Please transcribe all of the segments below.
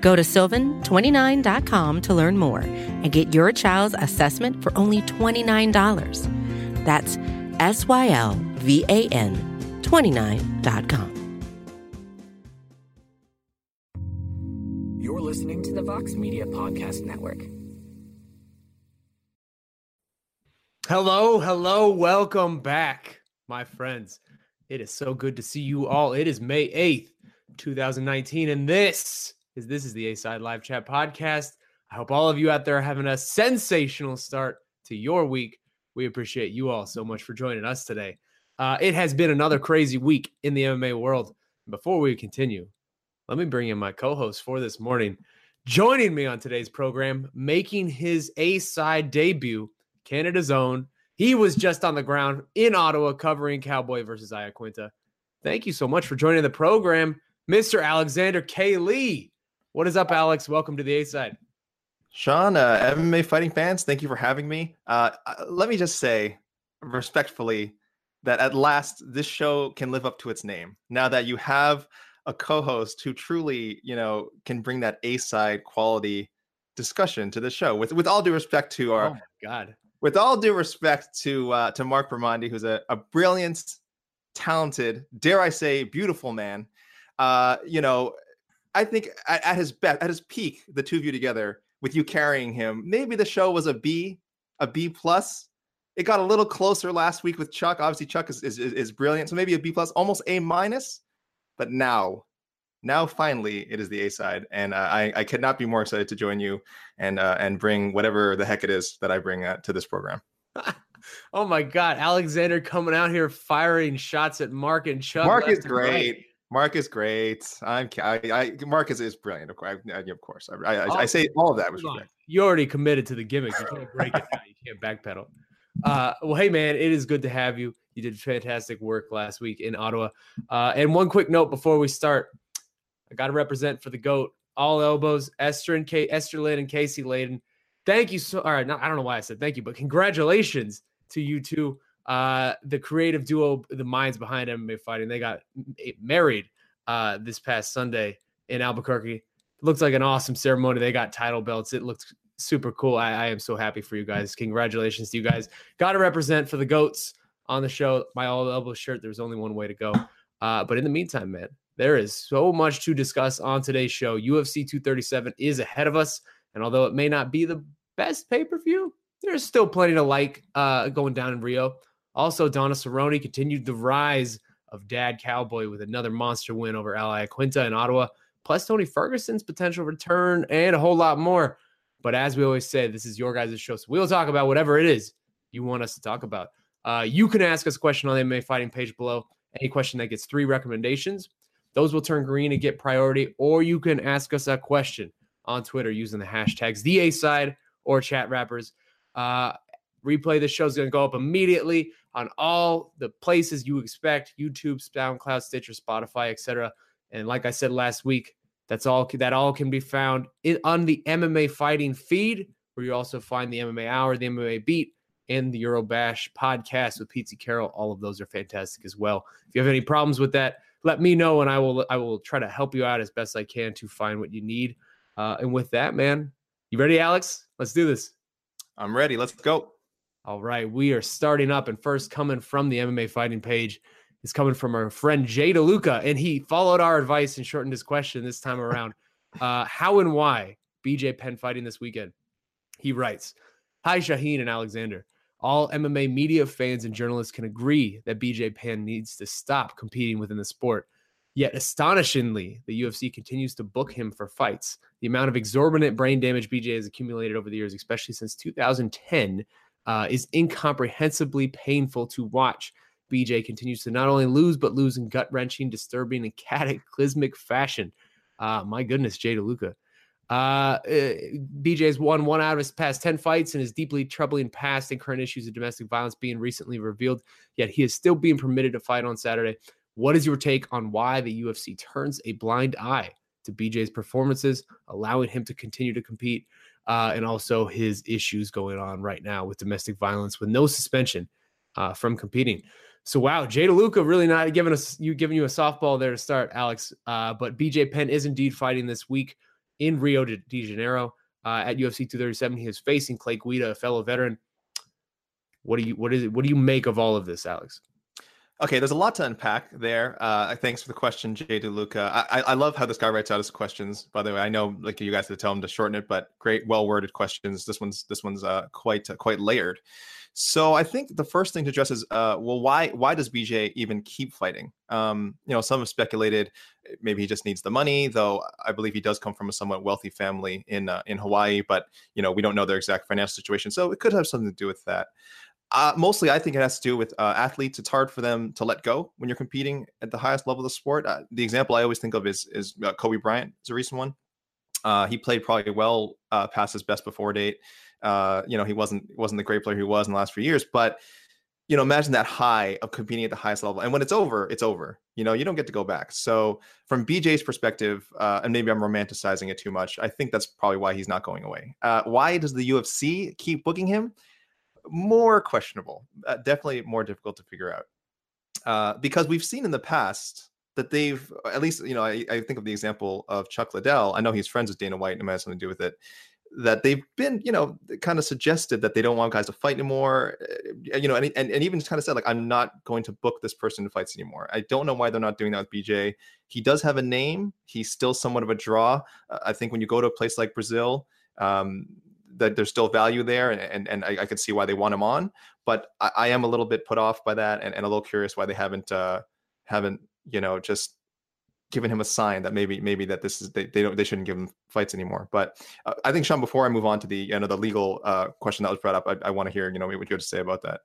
Go to sylvan29.com to learn more and get your child's assessment for only $29. That's S Y L V A N 29.com. You're listening to the Vox Media Podcast Network. Hello, hello, welcome back, my friends. It is so good to see you all. It is May 8th, 2019, and this is this is the A Side Live Chat Podcast. I hope all of you out there are having a sensational start to your week. We appreciate you all so much for joining us today. Uh, it has been another crazy week in the MMA world. Before we continue, let me bring in my co-host for this morning. Joining me on today's program, making his A side debut, Canada's own. He was just on the ground in Ottawa covering Cowboy versus Iaquinta. Thank you so much for joining the program, Mr. Alexander K. Lee. What is up, Alex? Welcome to the A side. Sean, uh, MMA fighting fans, thank you for having me. Uh, uh, let me just say respectfully that at last this show can live up to its name. Now that you have a co-host who truly, you know, can bring that A side quality discussion to the show. With with all due respect to our oh my god, with all due respect to uh, to Marc Raimondi, who's a, a brilliant, talented, dare I say, beautiful man. Uh, you know, I think at, at his best, at his peak, the two of you together, with you carrying him, maybe the show was a B, a B plus. It got a little closer last week with Chuck. Obviously, Chuck is is, is brilliant, so maybe a B plus, almost A minus. But now, now finally, it is the A side, and uh, I I could not be more excited to join you and uh, and bring whatever the heck it is that I bring uh, to this program. oh my god, Alexander coming out here firing shots at Mark and Chuck. Mark is great. right. Mark is great. I'm I, I Mark is, brilliant. Of course, I, of course. I, I, I say all of that Hold You already committed to the gimmick. You can't break it now. You can't backpedal. Uh, well, hey man, it is good to have you. You did fantastic work last week in Ottawa. Uh, and one quick note before we start, I got to represent for the goat. All elbows, Esther and K- Esther Lin and Casey Leydon. Thank you so. All right, not, I don't know why I said thank you, but congratulations to you two, uh, the creative duo, the minds behind MMA fighting. They got married uh, this past Sunday in Albuquerque. Looked like an awesome ceremony. They got title belts. It looked super cool. I, I am so happy for you guys. Congratulations to you guys. Got to represent for the goats on the show. My all elbow shirt. There's only one way to go. Uh, but in the meantime, man, there is so much to discuss on today's show. UFC 237 is ahead of us, and although it may not be the best pay per view, there's still plenty to like uh, going down in Rio. Also, Donald Cerrone continued the rise of Dad Cowboy with another monster win over Al Iaquinta in Ottawa, plus Tony Ferguson's potential return and a whole lot more. But as we always say, this is your guys' show. So we'll talk about whatever it is you want us to talk about. Uh, you can ask us a question on the MMA fighting page below. Any question that gets three recommendations, those will turn green and get priority. Or you can ask us a question on Twitter using the hashtags the A side or chat rappers. Uh, replay the show is going to go up immediately on all the places you expect YouTube, SoundCloud, Stitcher, Spotify, etc. And like I said last week, that's all that all can be found on the MMA fighting feed, where you also find the MMA Hour, the MMA Beat, and the Eurobash podcast with Pete Carroll. All of those are fantastic as well. If you have any problems with that, let me know, and I will I will try to help you out as best I can to find what you need. Uh, and with that, man, you ready, Alex? Let's do this. I'm ready. Let's go. All right, we are starting up, and first coming from the MMA fighting page is coming from our friend Jay DeLuca, and he followed our advice and shortened his question this time around. uh, how and why BJ Penn fighting this weekend? He writes, "Hi Shaheen and Alexander. All MMA media fans and journalists can agree that BJ Penn needs to stop competing within the sport. Yet, astonishingly, the UFC continues to book him for fights. The amount of exorbitant brain damage BJ has accumulated over the years, especially since 2010, uh, is incomprehensibly painful to watch. BJ continues to not only lose, but lose in gut wrenching, disturbing, and cataclysmic fashion. Uh, my goodness, Jay DeLuca. Uh, has won one out of his past 10 fights and his deeply troubling past and current issues of domestic violence being recently revealed. Yet he is still being permitted to fight on Saturday. What is your take on why the UFC turns a blind eye to BJ's performances, allowing him to continue to compete, uh, and also his issues going on right now with domestic violence with no suspension uh, from competing? So wow, Jay DeLuca really not giving us you giving you a softball there to start, Alex. Uh, but BJ Penn is indeed fighting this week in Rio de, Janeiro uh, at UFC 237. He is facing Clay Guida, a fellow veteran. What do you what is it? What do you make of all of this, Alex? Okay, there's a lot to unpack there. Uh, thanks for the question, Jay DeLuca. I, I love how this guy writes out his questions. By the way, I know like you guys had to tell him to shorten it, but great, well worded questions. This one's this one's uh, quite uh, quite layered. So I think the first thing to address is, uh, well, why why does BJ even keep fighting? Um, you know, some have speculated eh, maybe he just needs the money, though I believe he does come from a somewhat wealthy family in uh, in Hawaii, but you know we don't know their exact financial situation, so it could have something to do with that. Uh, mostly, I think it has to do with uh, athletes. It's hard for them to let go when you're competing at the highest level of the sport. Uh, the example I always think of is is uh, Kobe Bryant. Is a recent one. Uh, he played probably well uh, past his best before date. You know, he wasn't wasn't the great player he was in the last few years, but you know, imagine that high of competing at the highest level, and when it's over, it's over. You know, you don't get to go back. So, from BJ's perspective, uh, and maybe I'm romanticizing it too much, I think that's probably why he's not going away. Uh, why does the UFC keep booking him? More questionable. Uh, definitely more difficult to figure out. Uh, because we've seen in the past that they've at least you know I, I, think of the example of Chuck Liddell. I know he's friends with Dana White and it have something to do with it that they've been, you know, kind of suggested that they don't want guys to fight anymore, eh, you know, and, and, and even kind of said, like, I'm not going to book this person to fights anymore. I don't know why they're not doing that with BJ. He does have a name. He's still somewhat of a draw. Uh, I think when you go to a place like Brazil, um, that there's still value there, and and, and I, I could see why they want him on. But I, I, am a little bit put off by that, and, and a little curious why they haven't uh, haven't you know just given him a sign that maybe maybe that this is they, they don't they shouldn't give him fights anymore. But uh, I think Sean, before I move on to the you know the legal uh, question that was brought up, I, I want to hear you know what you have to say about that.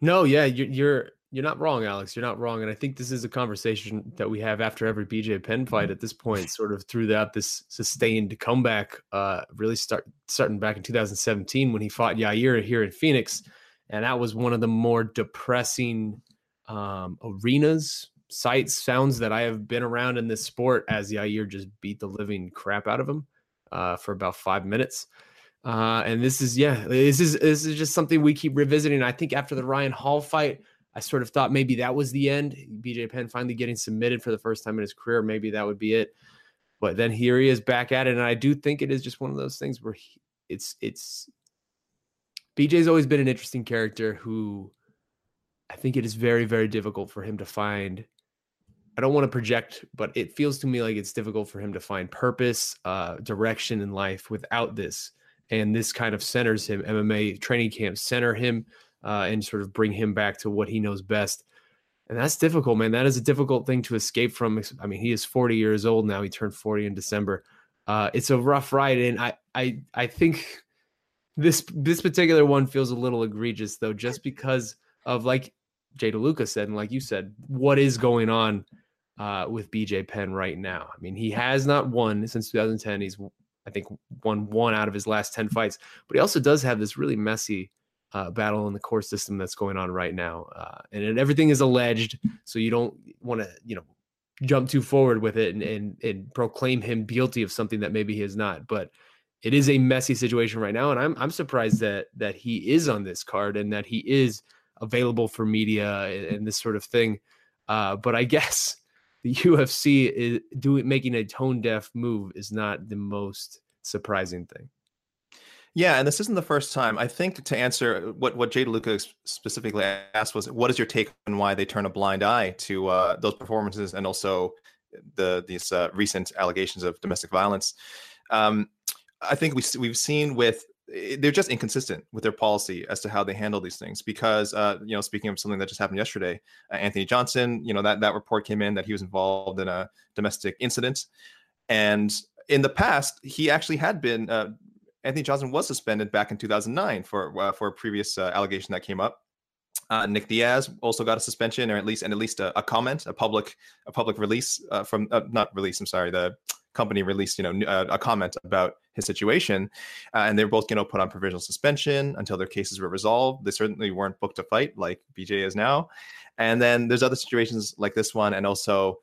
No, yeah, you're you're you're not wrong, Alex. You're not wrong, and I think this is a conversation that we have after every BJ Penn fight at this point, sort of throughout this sustained comeback. Uh, really start starting back in 2017 when he fought Yair here in Phoenix, and that was one of the more depressing um, arenas sights, sounds that I have been around in this sport as Yair just beat the living crap out of him uh, for about five minutes. Uh, and this is yeah, this is this is just something we keep revisiting. I think after the Ryan Hall fight, I sort of thought maybe that was the end. BJ Penn finally getting submitted for the first time in his career, maybe that would be it. But then here he is back at it, and I do think it is just one of those things where he, it's it's BJ's always been an interesting character who I think it is very very difficult for him to find I don't want to project, but it feels to me like it's difficult for him to find purpose, uh, direction in life without this. And this kind of centers him. MMA training camps center him uh, and sort of bring him back to what he knows best. And that's difficult, man. That is a difficult thing to escape from. I mean, he is 40 years old now. He turned 40 in December. Uh, it's a rough ride, and I, I, I think this this particular one feels a little egregious, though, just because of like Jay DeLuca said, and like you said, what is going on uh, with BJ Penn right now. I mean, he has not won since 2010. He's, I think, won one out of his last 10 fights, but he also does have this really messy uh, battle in the court system that's going on right now. Uh, and everything is alleged. So you don't want to, you know, jump too forward with it and, and, and proclaim him guilty of something that maybe he is not. But it is a messy situation right now. And I'm, I'm surprised that, that he is on this card and that he is available for media and, and this sort of thing. Uh, but I guess the UFC is doing making a tone deaf move is not the most surprising thing. Yeah, and this isn't the first time. I think to answer what what Jay DeLuca specifically asked was, what is your take on why they turn a blind eye to uh, those performances and also the these uh, recent allegations of domestic violence? Um, I think we we've seen with Eh, they're just inconsistent with their policy as to how they handle these things because uh, you know speaking of something that just happened yesterday uh, anthony johnson you know that that report came in that he was involved in a domestic incident and in the past he actually had been uh, anthony johnson was suspended back in 2009 for uh, for a previous uh, allegation that came up uh, Nick Diaz also got a suspension, or at least and at least a, a comment, a public a public release from not release. I'm sorry, the company released, you know, a, a comment about his situation, uh, and they were both, you know, put on provisional suspension until their cases were resolved. They certainly weren't booked to fight like BJ is now. And then there's other situations like this one, and also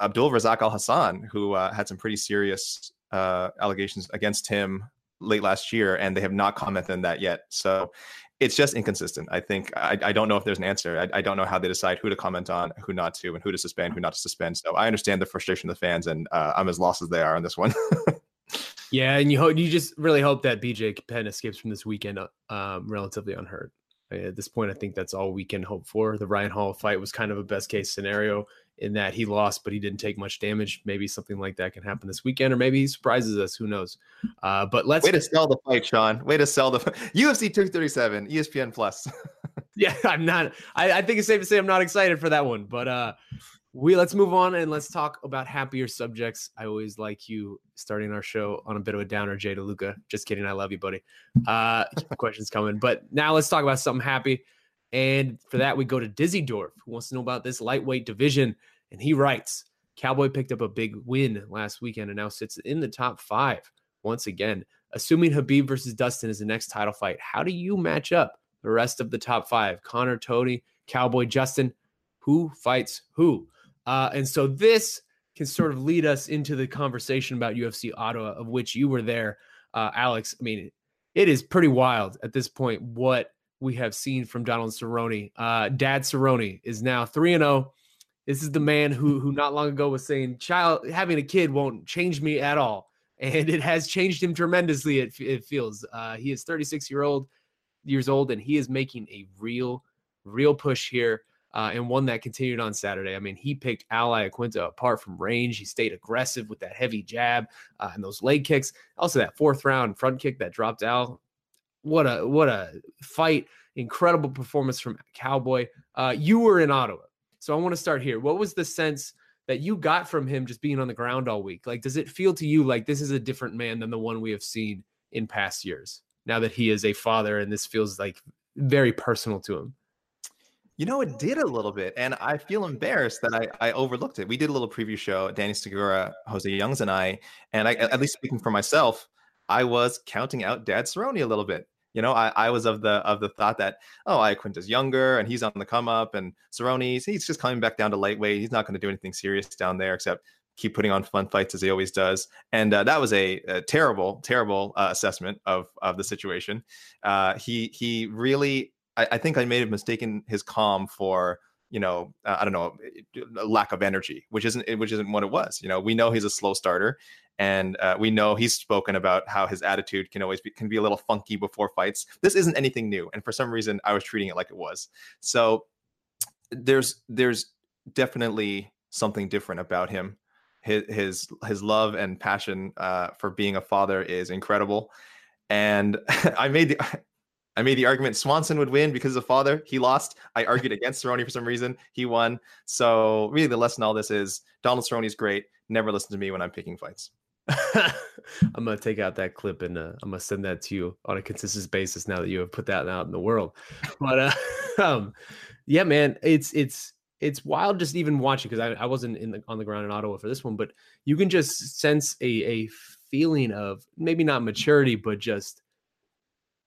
Abdul Razak Al Hassan, who uh, had some pretty serious uh, allegations against him late last year, and they have not commented on that yet. So it's just inconsistent. I think I, I don't know if there's an answer. I, I, don't know how they decide who to comment on, who not to, and who to suspend, who not to suspend. So I understand the frustration of the fans, and uh, I'm as lost as they are on this one. yeah, and you hope you just really hope that BJ Penn escapes from this weekend uh, um, relatively unhurt. At this point, I think that's all we can hope for. The Ryan Hall fight was kind of a best case scenario in that he lost, but he didn't take much damage. Maybe something like that can happen this weekend, or maybe he surprises us. Who knows? Uh, but let's way to sell the fight, Sean. Way to sell the UFC 237, ESPN Plus. yeah, I'm not. I, I, think it's safe to say I'm not excited for that one. But uh, we let's move on and let's talk about happier subjects. I always like you starting our show on a bit of a downer, Jay DeLuca. Just kidding. I love you, buddy. Uh, questions coming, but now let's talk about something happy. And for that, we go to Dizzy Dorf, who wants to know about this lightweight division. And he writes Cowboy picked up a big win last weekend and now sits in the top five once again. Assuming Khabib versus Dustin is the next title fight, how do you match up the rest of the top five? Conor, Tony, Cowboy, Justin, who fights who? Uh, and so this can sort of lead us into the conversation about UFC Ottawa, of which you were there, uh, Alex. I mean, it is pretty wild at this point what we have seen from Donald Cerrone. Uh, Dad Cerrone is now 3 and 0. This is the man who who not long ago was saying child having a kid won't change me at all. And it has changed him tremendously. It, it feels uh, he is 36 year old years old, and he is making a real, real push here, uh, and one that continued on Saturday. I mean, he picked Al Iaquinta apart from range. He stayed aggressive with that heavy jab uh, and those leg kicks. Also, that fourth round front kick that dropped Al what a what a fight! Incredible performance from Cowboy. Uh, you were in Ottawa, so I want to start here. What was the sense that you got from him just being on the ground all week? Like, does it feel to you like this is a different man than the one we have seen in past years? Now that he is a father, and this feels like very personal to him. You know, it did a little bit, and I feel embarrassed that I, I overlooked it. We did a little preview show, Danny Segura, Jose Youngs, and I, and I, at least speaking for myself, I was counting out Dad Cerrone a little bit. You know, I, I was of the of the thought that oh, Iaquinta's younger and he's on the come up, and Cerrone's he's just coming back down to lightweight. He's not going to do anything serious down there except keep putting on fun fights as he always does. And uh, that was a, a terrible, terrible uh, assessment of of the situation. Uh, he he really, I, I, think I made a mistaken his calm for you know uh, I don't know lack of energy, which isn't which isn't what it was. You know, we know he's a slow starter, and uh, we know he's spoken about how his attitude can always be can be a little funky before fights. This isn't anything new, and for some reason, I was treating it like it was. So there's there's definitely something different about him. His his his love and passion uh, for being a father is incredible, and I made the. I made the argument Swanson would win because of father. He lost. I argued against Cerrone for some reason. He won. So really, the lesson all this is Donald Cerrone is great. Never listen to me when I'm picking fights. I'm gonna take out that clip and uh, I'm gonna send that to you on a consistent basis now that you have put that out in the world. But uh, um, yeah, man, it's it's it's wild just even watching because I, I wasn't in the on the ground in Ottawa for this one, but you can just sense a a feeling of maybe not maturity, but just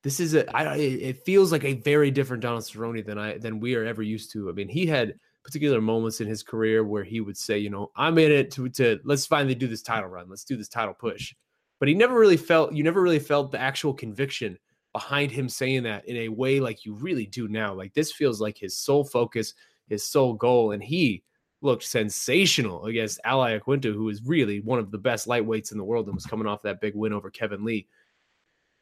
this is a I it feels like a very different Donald Cerrone than I than we are ever used to. I mean, he had particular moments in his career where he would say, you know, I'm in it to, to let's finally do this title run. Let's do this title push. But he never really felt, you never really felt the actual conviction behind him saying that in a way like you really do now. Like this feels like his sole focus, his sole goal. And he looked sensational against Al Iaquinta, who is really one of the best lightweights in the world and was coming off that big win over Kevin Lee.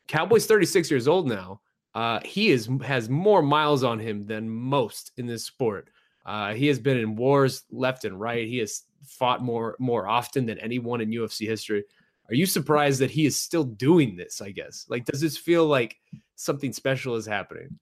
Cowboy's 36 years old now. Uh, he is has more miles on him than most in this sport. Uh, he has been in wars left and right. He has fought more more often than anyone in UFC history. Are you surprised that he is still doing this? I guess. Like, does this feel like something special is happening?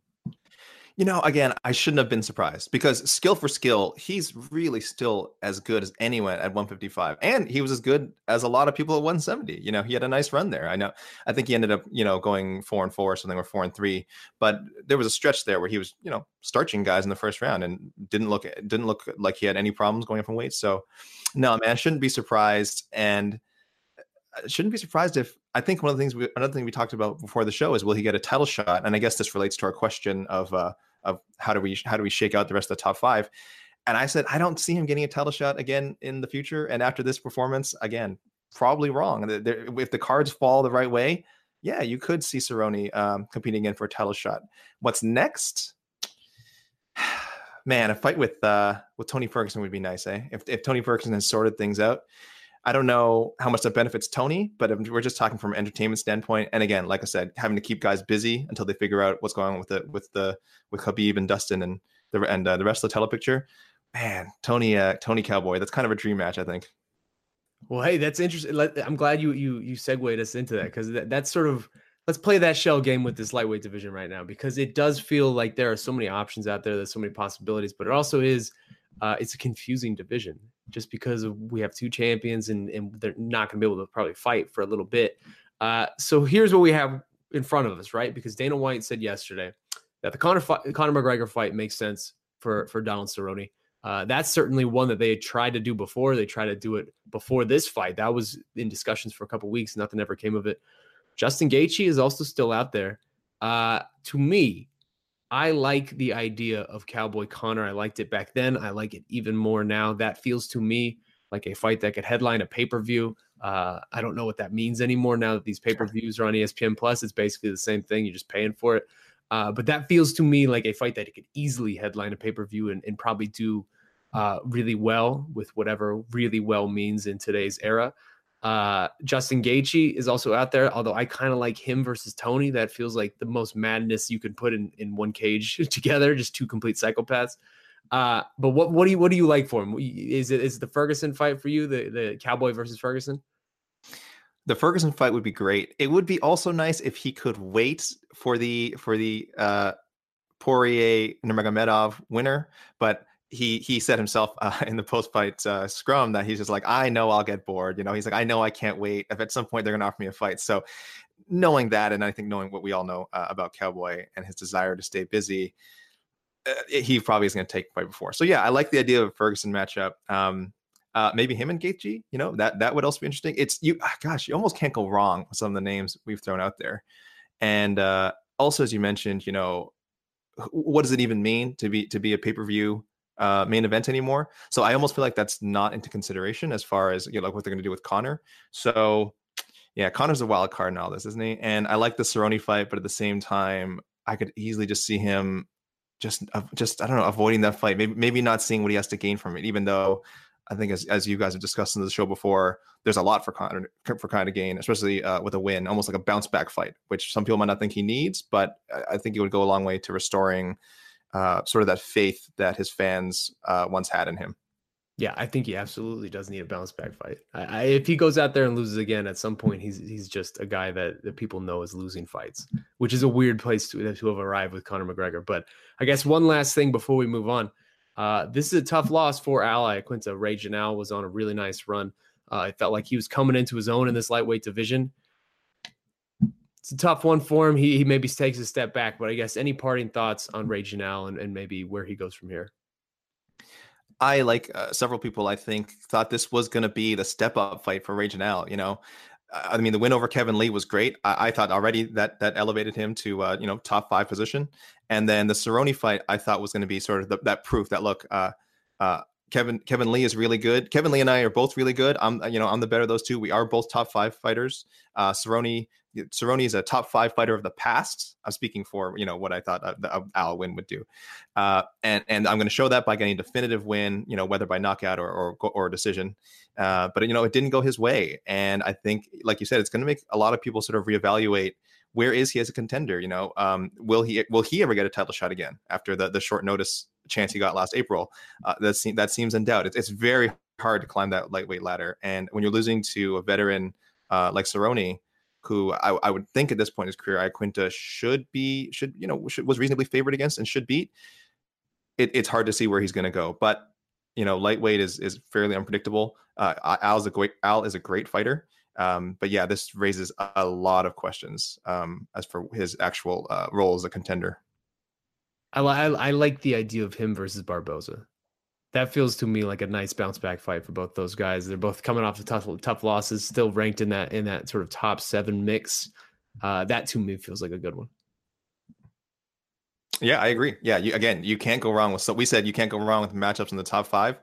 You know, again, I shouldn't have been surprised because skill for skill, he's really still as good as anyone at 155. And he was as good as a lot of people at 170. You know, he had a nice run there. I know, I think he ended up, you know, going four and four, something or four and three. But there was a stretch there where he was, you know, starching guys in the first round and didn't look didn't look like he had any problems going up from weight. So no, man, I shouldn't be surprised. And I shouldn't be surprised if I think one of the things we, another thing we talked about before the show is will he get a title shot? And I guess this relates to our question of uh, of how do we how do we shake out the rest of the top five? And I said I don't see him getting a title shot again in the future. And after this performance, again, probably wrong. If the cards fall the right way, yeah, you could see Cerrone um, competing again for a title shot. What's next? Man, a fight with uh, with Tony Ferguson would be nice, eh? If if Tony Ferguson has sorted things out, I don't know how much that benefits Tony, but we're just talking from an entertainment standpoint, and again, like I said, having to keep guys busy until they figure out what's going on with the with the with Khabib and Dustin and the and uh, the rest of the telepicture. man, Tony uh, Tony Cowboy, that's kind of a dream match, I think. Well, hey, that's interesting. I'm glad you you you segued us into that because that, that's sort of let's play that shell game with this lightweight division right now because it does feel like there are so many options out there. There's so many possibilities, but it also is uh, it's a confusing division just because we have two champions and, and they're not going to be able to probably fight for a little bit. Uh, so here's what we have in front of us, right? Because Dana White said yesterday that the Conor, Conor McGregor fight makes sense for for Donald Cerrone. Uh, that's certainly one that they tried to do before. They tried to do it before this fight. That was in discussions for a couple weeks. Nothing ever came of it. Justin Gaethje is also still out there. Uh, to me, I like the idea of Cowboy Conor. I liked it back then. I like it even more now. That feels to me like a fight that could headline a pay per view. Uh, I don't know what that means anymore now that these pay per views are on ESPN Plus. It's basically the same thing. You're just paying for it. Uh, but that feels to me like a fight that could easily headline a pay per view and, and, probably do uh, really well with whatever really well means in today's era. Uh, Justin Gaethje is also out there, although I kind of like him versus Tony. That feels like the most madness you could put in, in one cage together, just two complete psychopaths. Uh, but what what do you what do you like for him? Is it is the Ferguson fight for you the the Cowboy versus Ferguson? The Ferguson fight would be great. It would be also nice if he could wait for the for the uh, Poirier Nurmagomedov winner, but he he said himself uh, in the post fight uh, scrum that he's just like I know I'll get bored. You know, he's like I know I can't wait. If at some point they're to offer me a fight, so knowing that, and I think knowing what we all know uh, about Cowboy and his desire to stay busy, uh, he probably is to take fight before. So yeah, I like the idea of a Ferguson matchup. Um, uh, maybe him and Gaethje, you know, that that would also be interesting. It's you, ah, gosh, you almost can't go wrong with some of the names we've thrown out there. And uh, also, as you mentioned, you know, what does it even mean to be to be a pay per view uh, main event anymore. So I almost feel like that's not into consideration as far as you know, like what they're going to do with Conor. So yeah, Conor's a wild card in all this, isn't he? And I like the Cerrone fight, but at the same time, I could easily just see him just uh, just I don't know avoiding that fight. Maybe maybe not seeing what he has to gain from it. Even though I think as as you guys have discussed in the show before, there's a lot for Conor for Conor to gain, especially uh, with a win, almost like a bounce back fight, which some people might not think he needs, but I think it would go a long way to restoring uh, sort of that faith that his fans uh, once had in him. Yeah, I think he absolutely does need a bounce back fight. I, I, if he goes out there and loses again at some point, he's he's just a guy that, that people know is losing fights, which is a weird place to, to have arrived with Conor McGregor. But I guess one last thing before we move on. Uh, this is a tough loss for Al Iaquinta. Raging Al was on a really nice run. Uh, I felt like he was coming into his own in this lightweight division it's a tough one for him. He, he maybe takes a step back, but I guess any parting thoughts on Raging Al and, and maybe where he goes from here? I like uh, several people. I think thought this was going to be the step up fight for Raging Al. You know, I mean, the win over Kevin Lee was great. I, I thought already that that elevated him to uh, you know top five position, and then the Cerrone fight I thought was going to be sort of the, that proof that look, uh, uh, Kevin Kevin Lee is really good. Kevin Lee and I are both really good. I'm you know I'm the better of those two. We are both top five fighters. Uh, Cerrone Cerrone is a top five fighter of the past. I'm speaking for you know what I thought uh, uh, Al Win would do, uh, and and I'm going to show that by getting a definitive win. You know whether by knockout or or, or decision, uh, but you know it didn't go his way, and I think like you said, it's going to make a lot of people sort of reevaluate where is he as a contender. You know, um, will he will he ever get a title shot again after the the short notice chance he got last April? Uh, that se- that seems in doubt. It's, it's very hard to climb that lightweight ladder, and when you're losing to a veteran uh, like Cerrone who I, I, would think at this point in his career, Iaquinta should be should you know should, was reasonably favored against and should beat. It, it's hard to see where he's going to go, but you know, lightweight is is fairly unpredictable. Uh, Al's a great Al is a great fighter, um, but yeah, this raises a lot of questions um, as for his actual uh, role as a contender. I, I, I like the idea of him versus Barboza that feels to me like a nice bounce back fight for both those guys. They're both coming off the tough tough losses, still ranked in that in that sort of top seven mix. Uh, that to me feels like a good one. Yeah, I agree. Yeah, you, again, you can't go wrong with. So we said you can't go wrong with matchups in the top five.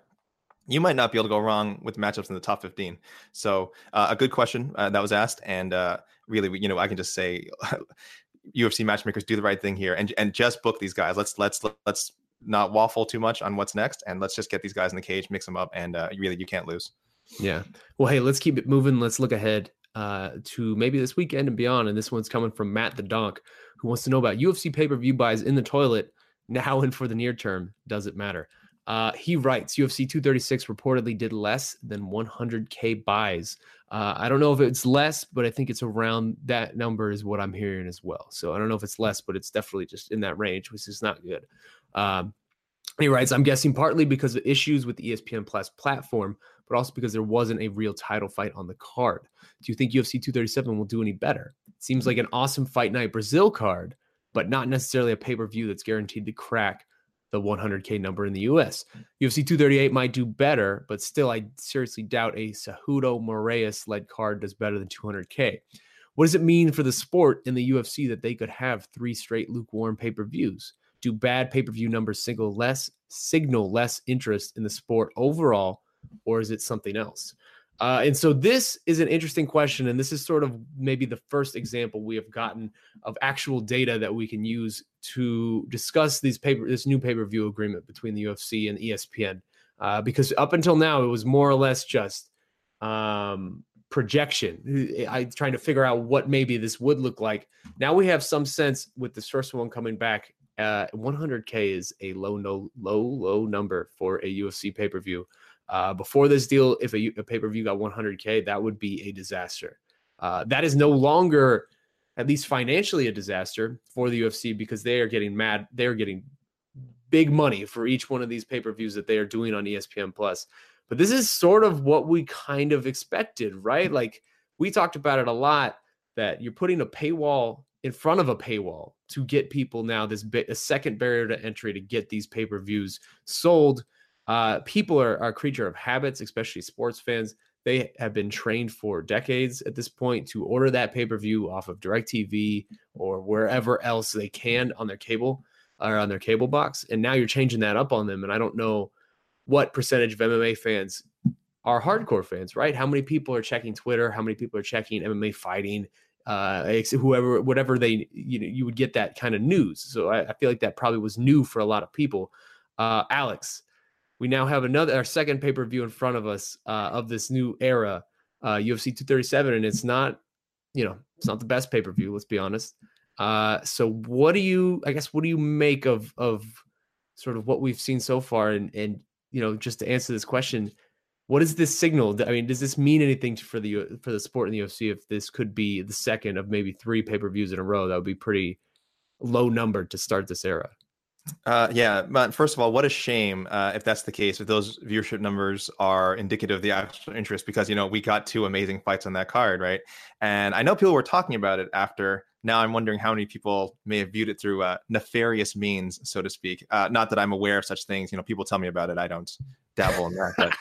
You might not be able to go wrong with matchups in the top fifteen. So uh, a good question uh, that was asked, and uh, really, you know, I can just say, UFC matchmakers do the right thing here, and and just book these guys. Let's let's let's not waffle too much on what's next, and let's just get these guys in the cage, mix them up, and uh, really, you can't lose. Yeah. Well, hey, let's keep it moving. Let's look ahead uh, to maybe this weekend and beyond. And this one's coming from Matt the Donk, who wants to know about UFC pay per view buys in the toilet now and for the near term. Does it matter? Uh, he writes UFC 236 reportedly did less than 100K buys. Uh, I don't know if it's less, but I think it's around that number, is what I'm hearing as well. So I don't know if it's less, but it's definitely just in that range, which is not good. Um, he writes, I'm guessing partly because of issues with the ESPN Plus platform, but also because there wasn't a real title fight on the card. Do you think UFC 237 will do any better? It seems like an awesome fight night Brazil card, but not necessarily a pay per view that's guaranteed to crack the 100K number in the US. UFC 238 might do better, but still, I seriously doubt a Cejudo Moraes led card does better than 200K. What does it mean for the sport in the UFC that they could have three straight lukewarm pay per views? Do bad pay per view numbers signal less signal less interest in the sport overall, or is it something else? Uh, and so this is an interesting question, and this is sort of maybe the first example we have gotten of actual data that we can use to discuss these paper this new pay per view agreement between the UFC and ESPN. Uh, because up until now, it was more or less just um, projection. I trying to figure out what maybe this would look like. Now we have some sense with this first one coming back. Uh, 100k is a low, no, low, low number for a UFC pay per view. Uh, before this deal, if a, a pay per view got 100K, that would be a disaster. Uh, that is no longer, at least financially, a disaster for the UFC because they are getting mad. They're getting big money for each one of these pay per views that they are doing on ESPN Plus. But this is sort of what we kind of expected, right? Like we talked about it a lot that you're putting a paywall in front of a paywall to get people now this bit, a second barrier to entry to get these pay per views sold uh, people are, are a creature of habits, especially sports fans. They have been trained for decades at this point to order that pay per view off of DirecTV or wherever else they can on their cable or on their cable box. And now you're changing that up on them. And I don't know what percentage of MMA fans are hardcore fans, right? How many people are checking Twitter? How many people are checking MMA fighting? Uh, whoever, whatever they, you know, you would get that kind of news. So I, I feel like that probably was new for a lot of people. Uh, Alex, we now have another our second pay per view in front of us uh, of this new era, uh, UFC 237, and it's not, you know, it's not the best pay per view. Let's be honest. Uh, so what do you, I guess, what do you make of of sort of what we've seen so far, and and you know, just to answer this question, what is this signal? I mean, does this mean anything for the for the sport in the UFC? If this could be the second of maybe three pay per views in a row, that would be pretty low number to start this era. Uh, yeah, but first of all, what a shame uh, if that's the case. If those viewership numbers are indicative of the actual interest, because you know we got two amazing fights on that card, right? And I know people were talking about it after. Now I'm wondering how many people may have viewed it through uh, nefarious means, so to speak. Uh, not that I'm aware of such things. You know, people tell me about it. I don't dabble in that, but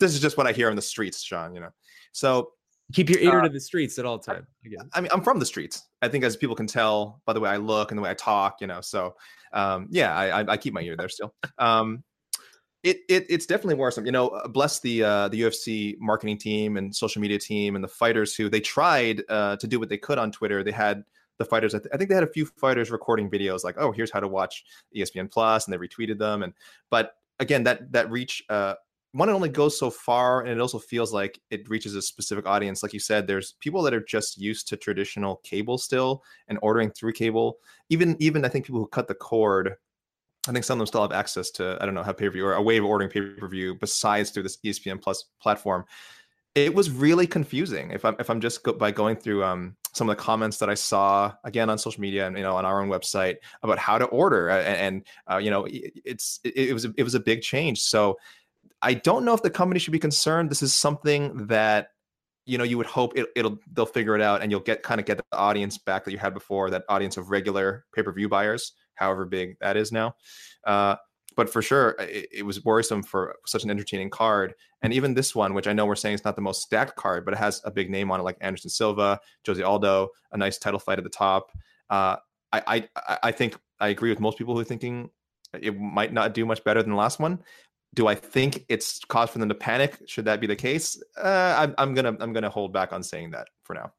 this is just what I hear on the streets, Sean. You know, so keep your ear uh, to the streets at all time. I mean, I'm from the streets. I think, as people can tell by the way I look and the way I talk, you know. So um, yeah, I, I, I, keep my ear there still. Um, it, it it's definitely worrisome. You know, uh, bless the uh, the UFC marketing team and social media team and the fighters who they tried uh, to do what they could on Twitter. They had the fighters. I, th- I, think they had a few fighters recording videos like, "Oh, here's how to watch ESPN Plus," and they retweeted them. And but again, that that reach uh, one it only goes so far and it also feels like it reaches a specific audience. Like you said there's people that are just used to traditional cable still and ordering through cable. Even even i think people who cut the cord i think some of them still have access to i don't know how pay-per-view or a way of ordering pay-per-view besides through this espn plus platform. It was really confusing if i'm if i'm just go, by going through um some of the comments that I saw again on social media and you know on our own website about how to order and, and uh, you know it's it, it was a, it was a big change. So I don't know if the company should be concerned. This is something that you know you would hope it, will they'll figure it out and you'll get kind of get the audience back that you had before that audience of regular pay-per-view buyers however big that is now uh, but for sure, it, it, was worrisome for such an entertaining card. And even this one, which I know we're saying is not the most stacked card, but it has a big name on it, like Anderson Silva, Jose Aldo, a nice title fight at the top. Uh, I, I I think I agree with most people who are thinking it might not do much better than the last one. Do I think it's cause for them to panic? Should that be the case? Uh, I'm, I'm gonna I'm gonna hold back on saying that for now.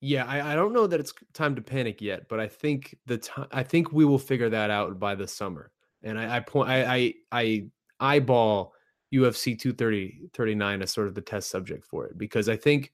Yeah, I, I don't know that it's time to panic yet, but I think the time I think we will figure that out by the summer. And I, I point I, I I eyeball UFC 230 39 as sort of the test subject for it because I think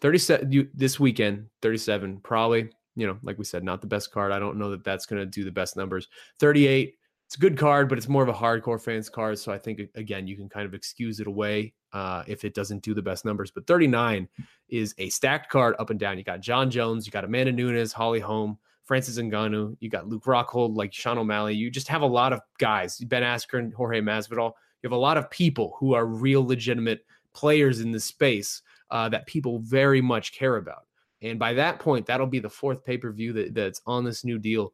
37 you, this weekend 37 probably you know like we said not the best card I don't know that that's going to do the best numbers 38 it's a good card, but it's more of a hardcore fans card. So I think again, you can kind of excuse it away uh, if it doesn't do the best numbers. But 39 is a stacked card up and down. You got Jon Jones, you got Amanda Nunes, Holly Holm, Francis Ngannou, you got Luke Rockhold, like Sean O'Malley. You just have a lot of guys, Ben Askren, Jorge Masvidal. You have a lot of people who are real legitimate players in this space uh, that people very much care about. And by that point, that'll be the fourth pay per view that, that's on this new deal.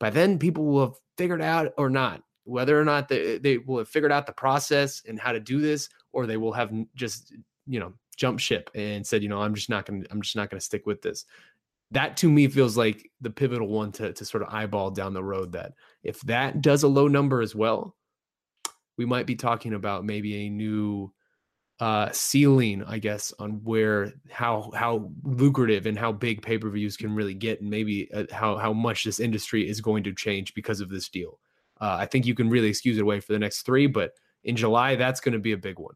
By then, people will have figured out or not whether or not they, they will have figured out the process and how to do this or they will have just you know jump ship and said you know i'm just not gonna i'm just not gonna stick with this. That to me feels like the pivotal one to, to sort of eyeball down the road that if that does a low number as well we might be talking about maybe a new uh, ceiling, I guess, on where how how lucrative and how big pay per views can really get, and maybe uh, how how much this industry is going to change because of this deal. Uh, I think you can really excuse it away for the next three, but in July, that's going to be a big one.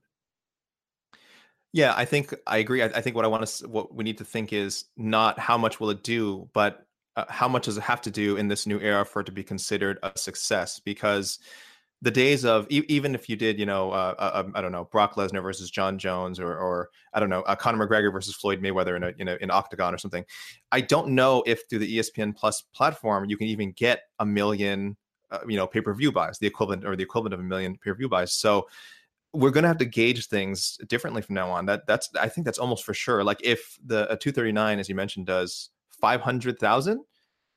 Yeah, I think I agree. I, I think what I want to what we need to think is not how much will it do, but uh, how much does it have to do in this new era for it to be considered a success? Because the days of e- even if you did, you know, uh, uh, um, I don't know, Brock Lesnar versus Jon Jones, or, or I don't know, uh, Conor McGregor versus Floyd Mayweather in a in a in octagon or something. I don't know if through the ESPN Plus platform you can even get a million, uh, you know, pay per view buys, the equivalent or the equivalent of a million pay per view buys. So we're going to have to gauge things differently from now on. That that's I think that's almost for sure. Like if the a 239, as you mentioned, does 500,000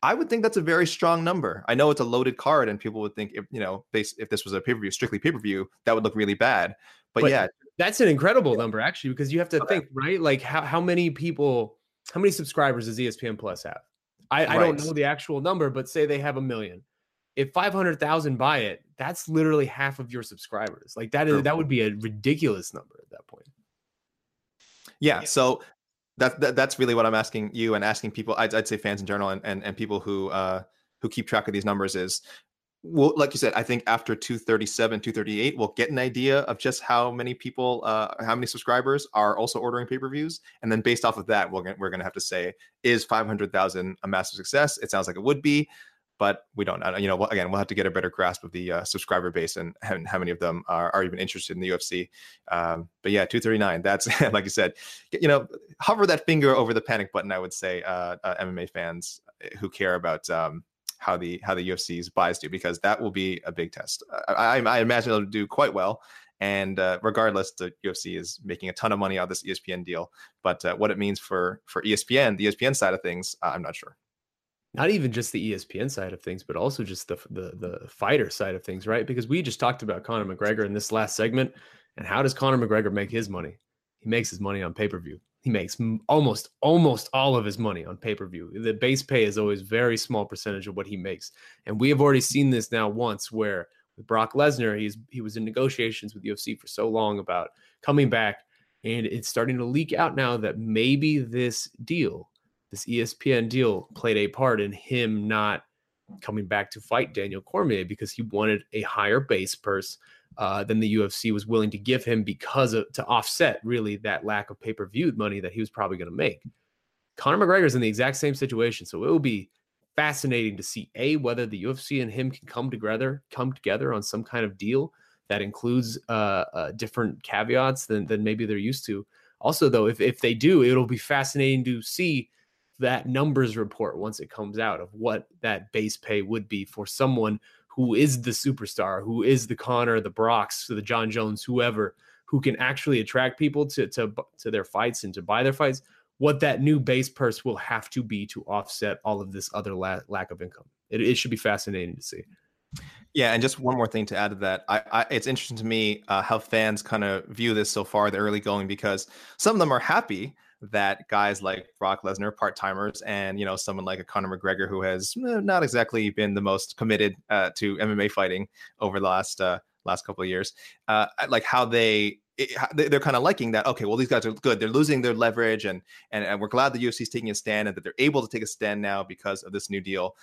I would think that's a very strong number. I know it's a loaded card, and people would think if you know, if this was a pay per view, strictly pay per view, that would look really bad. But, but, yeah, that's an incredible number actually, because you have to okay. think right, like how how many people, how many subscribers does ESPN Plus have? I, right. I don't know the actual number, but say they have a million. If five hundred thousand buy it, that's literally half of your subscribers. Like that is that would be a ridiculous number at that point. Yeah. So that, that, that's really what I'm asking you and asking people. I'd, I'd say fans in general and, and, and people who uh, who keep track of these numbers is, well, like you said, I think after 237, 238, we'll get an idea of just how many people, uh, how many subscribers are also ordering pay per views, and then based off of that, we're gonna, we're going to have to say, is 500,000 a massive success? It sounds like it would be but we don't. You know, again, we'll have to get a better grasp of the uh, subscriber base and how, how, many of them are, are, even interested in the UFC. Um, but yeah, 239. That's like you said. You know, hover that finger over the panic button. I would say, uh, uh, MMA fans eh, who care about um, how the how the UFC's buys do, because that will be a big test. I, I imagine it'll do quite well. And uh, regardless, the UFC is making a ton of money out of this ESPN deal. But uh, what it means for for ESPN, the ESPN side of things, uh, I'm not sure not even just the ESPN side of things, but also just the, the the fighter side of things, right? Because we just talked about Conor McGregor in this last segment, and how does Conor McGregor make his money? He makes his money on pay per view. He makes almost almost all of his money on pay per view. The base pay is always very small percentage of what he makes, and we have already seen this now once where with Brock Lesnar, he's he was in negotiations with UFC for so long about coming back, and it's starting to leak out now that maybe this deal this ESPN deal played a part in him not coming back to fight Daniel Cormier because he wanted a higher base purse uh, than the UFC was willing to give him because of to offset really that lack of pay per view money that he was probably going to make. Conor McGregor is in the exact same situation, so it will be fascinating to see a whether the UFC and him can come together, come together on some kind of deal that includes uh, uh, different caveats than than maybe they're used to. Also, though, if if they do, it'll be fascinating to see that numbers report once it comes out of what that base pay would be for someone who is the superstar, who is the Conor, the Brocks, the Jon Jones, whoever, who can actually attract people to to to their fights and to buy their fights. What that new base purse will have to be to offset all of this other la- lack of income. It, it should be fascinating to see. Yeah, and just one more thing to add to that, I, I it's interesting to me uh, how fans kind of view this so far, the early going, because some of them are happy that guys like Brock Lesnar, part timers, and you know someone like a Conor McGregor who has eh, not exactly been the most committed uh, to MMA fighting over the last uh, last couple of years, uh, like how they it, they're kind of liking that. Okay, well these guys are good. They're losing their leverage, and, and and we're glad the UFC is taking a stand and that they're able to take a stand now because of this new deal.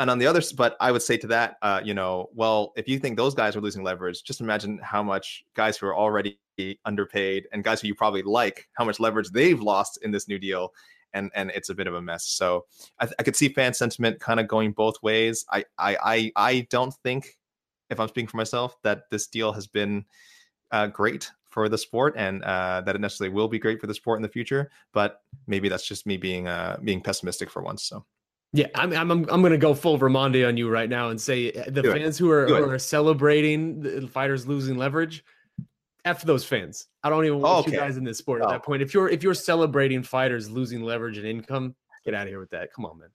And on the other, but I would say to that, uh, you know, well, if you think those guys are losing leverage, just imagine how much guys who are already underpaid and guys who you probably like, how much leverage they've lost in this new deal, and and it's a bit of a mess. So I, I could see fan sentiment kind of going both ways. I I I, I don't think, if I'm speaking for myself, that this deal has been uh, great for the sport and uh, that it necessarily will be great for the sport in the future. But maybe that's just me being uh, being pessimistic for once. So. Yeah, I'm I'm I'm going to go full Raimondi on you right now and say uh, the Do fans it. who are, who are celebrating the fighters losing leverage, f those fans. I don't even want okay. you guys in this sport at that point. If you're if you're celebrating fighters losing leverage and income, get out of here with that. Come on, man.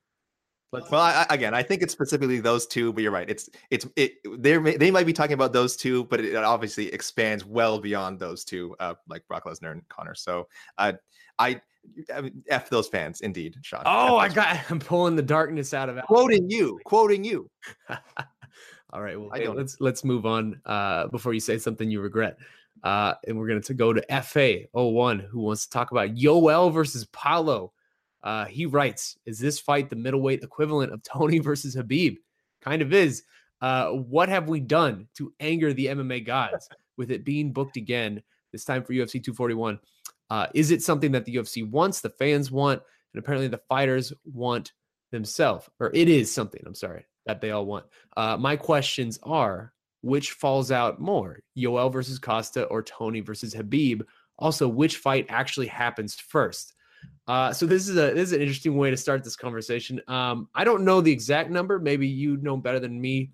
Let's well, I, again, I think it's specifically those two, but you're right. It's it's it. They they might be talking about those two, but it obviously expands well beyond those two, uh, like Brock Lesnar and Conor. So, uh, I I mean, F those fans, indeed, Sean. Oh, I got. I'm pulling the darkness out of it. Quoting you, quoting you. All right. Well, hey, let's let's move on uh, before you say something you regret. Uh, and we're going to go to FA01, who wants to talk about Yoel versus Paulo. Uh, he writes, "Is this fight the middleweight equivalent of Tony versus Khabib? Kind of is. Uh, what have we done to anger the MMA gods with it being booked again? This time for UFC 241." Uh, is it something that the UFC wants, the fans want, and apparently the fighters want themselves? Or it is something, I'm sorry, that they all want. Uh, my questions are which falls out more, Yoel versus Costa or Tony versus Khabib? Also, which fight actually happens first? Uh, so this is a this is an interesting way to start this conversation. Um, I don't know the exact number. Maybe you know better than me.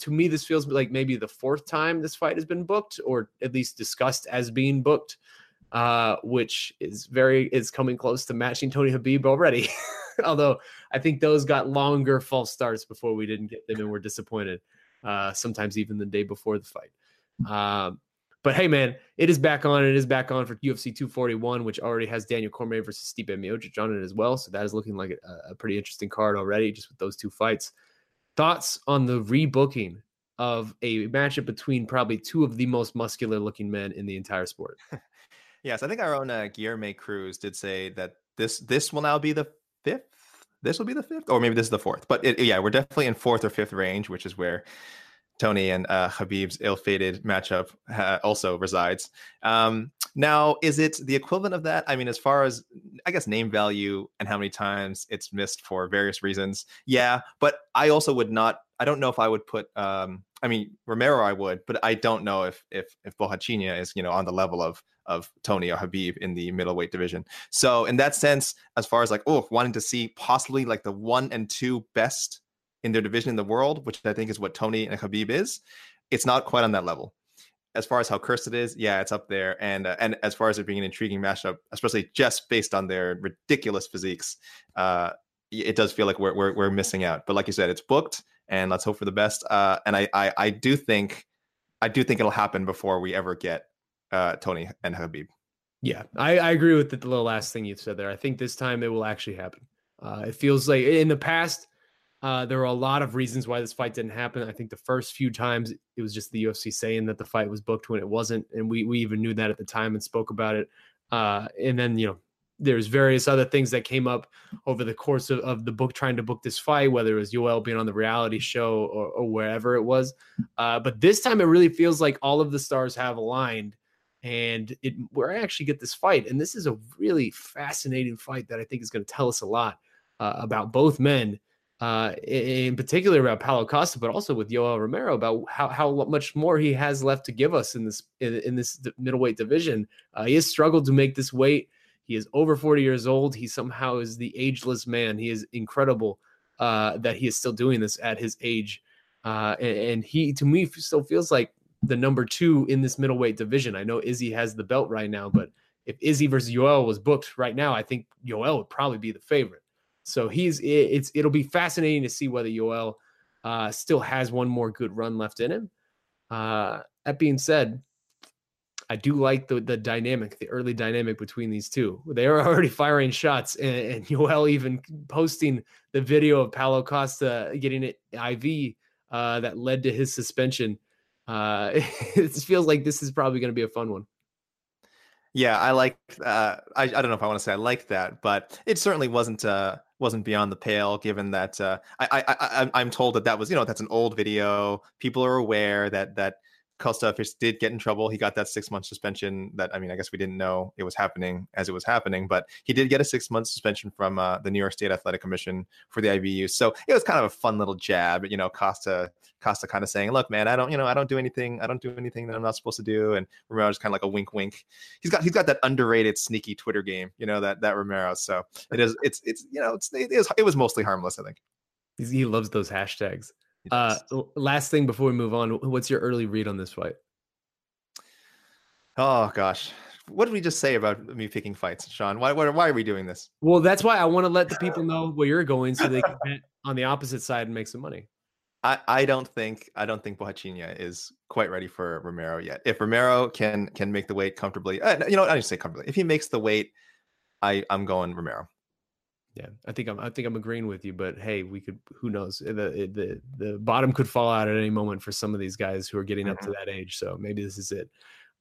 To me, this feels like maybe the fourth time this fight has been booked, or at least discussed as being booked uh, which is very is coming close to matching Tony Khabib already. Although I think those got longer false starts before we didn't get them and were disappointed. Uh, sometimes even the day before the fight. Um, but hey, man, it is back on. It is back on for UFC 241, which already has Daniel Cormier versus Stipe Miocic on it as well. So that is looking like a, a pretty interesting card already, just with those two fights. Thoughts on the rebooking of a matchup between probably two of the most muscular looking men in the entire sport? Yes, I think our own uh, Guilherme Cruz did say that this this will now be the fifth. This will be the fifth, or maybe this is the fourth. But it, yeah, we're definitely in fourth or fifth range, which is where Tony and uh, Khabib's ill-fated matchup uh, also resides. Um, now, is it the equivalent of that? I mean, as far as I guess name value and how many times it's missed for various reasons, yeah. But I also would not. I don't know if I would put. Um, I mean, Romero, I would, but I don't know if if if Borrachinha is you know on the level of of Tony or Khabib in the middleweight division. So in that sense, as far as like oh, wanting to see possibly like the one and two best in their division in the world, which I think is what Tony and Khabib is, it's not quite on that level. As far as how cursed it is, yeah, it's up there. And uh, and as far as it being an intriguing matchup, especially just based on their ridiculous physiques, uh, it does feel like we're, we're we're missing out. But like you said, it's booked, and let's hope for the best. Uh, and I, I I do think I do think it'll happen before we ever get uh, Tony and Khabib. Yeah, I, I agree with the, the last thing you said there. I think this time it will actually happen. Uh, it feels like in the past, uh, there were a lot of reasons why this fight didn't happen. I think the first few times it was just the UFC saying that the fight was booked when it wasn't, and we we even knew that at the time and spoke about it. Uh, and then you know there's various other things that came up over the course of, of the book trying to book this fight, whether it was Yoel being on the reality show or, or wherever it was. Uh, but this time it really feels like all of the stars have aligned and it where I actually get this fight. And this is a really fascinating fight that I think is going to tell us a lot uh, about both men, uh, in particular about Paulo Costa, but also with Yoel Romero about how how much more he has left to give us in this in, in this middleweight division. Uh, he has struggled to make this weight. He is over 40 years old. He somehow is the ageless man. He is incredible uh, that he is still doing this at his age. Uh, and, and he, to me, still feels like the number two in this middleweight division. I know Izzy has the belt right now, but if Izzy versus Yoel was booked right now, I think Yoel would probably be the favorite. So he's it's it'll be fascinating to see whether Yoel uh, still has one more good run left in him. Uh, that being said, I do like the the dynamic, the early dynamic between these two. They are already firing shots, and, and Yoel even posting the video of Paulo Costa getting it IV uh, that led to his suspension. Uh, it feels like this is probably going to be a fun one. Yeah, I like. Uh, I I don't know if I want to say I like that, but it certainly wasn't uh, wasn't beyond the pale. Given that uh, I, I I I'm told that that was you know that's an old video. People are aware that that Kostafis did get in trouble. He got that six month suspension. That I mean, I guess we didn't know it was happening as it was happening, but he did get a six month suspension from uh, the New York State Athletic Commission for the IBU. So it was kind of a fun little jab. You know, Costa Costa kind of saying, "Look, man, I don't, you know, I don't do anything. I don't do anything that I'm not supposed to do." And Romero just kind of like a wink, wink. He's got he's got that underrated sneaky Twitter game. You know that that Romero. So it is. It's it's you know it's it, is, it was mostly harmless. I think. He loves those hashtags. Uh, last thing before we move on, what's your early read on this fight? Oh gosh, what did we just say about me picking fights, Sean? Why why, why are we doing this? Well, that's why I want to let the people know where you're going, so they can bet on the opposite side and make some money. I, I don't think I don't think Borrachinha is quite ready for Romero yet. If Romero can can make the weight comfortably, uh, you know, I just say comfortably. If he makes the weight, I I'm going Romero. Yeah, I think I'm. I think I'm agreeing with you. But hey, we could. Who knows? The the the bottom could fall out at any moment for some of these guys who are getting mm-hmm. up to mm-hmm. that age. So maybe this is it.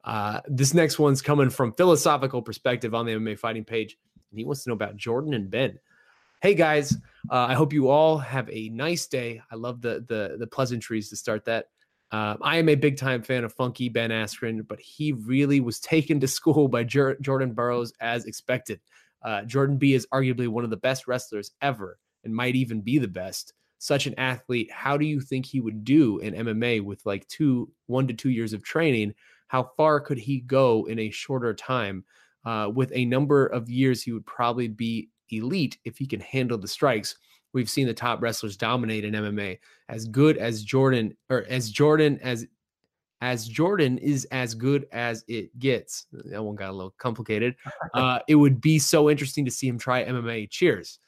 Uh, this next one's coming from philosophical perspective on the MMA fighting page, and he wants to know about Jordan and Ben. Hey guys, uh, I hope you all have a nice day. I love the the the pleasantries to start that. Uh, I am a big time fan of Funky Ben Askren, but he really was taken to school by Jer- Jordan Burroughs as expected. Uh, Jordan B is arguably one of the best wrestlers ever and might even be the best. Such an athlete, how do you think he would do in MMA with like two, one to two years of training? How far could he go in a shorter time? Uh, with a number of years, he would probably be elite if he can handle the strikes. We've seen the top wrestlers dominate in MMA. As good as Jordan, or as Jordan as as Jordan is as good as it gets. That one got a little complicated. Uh, it would be so interesting to see him try MMA. Cheers.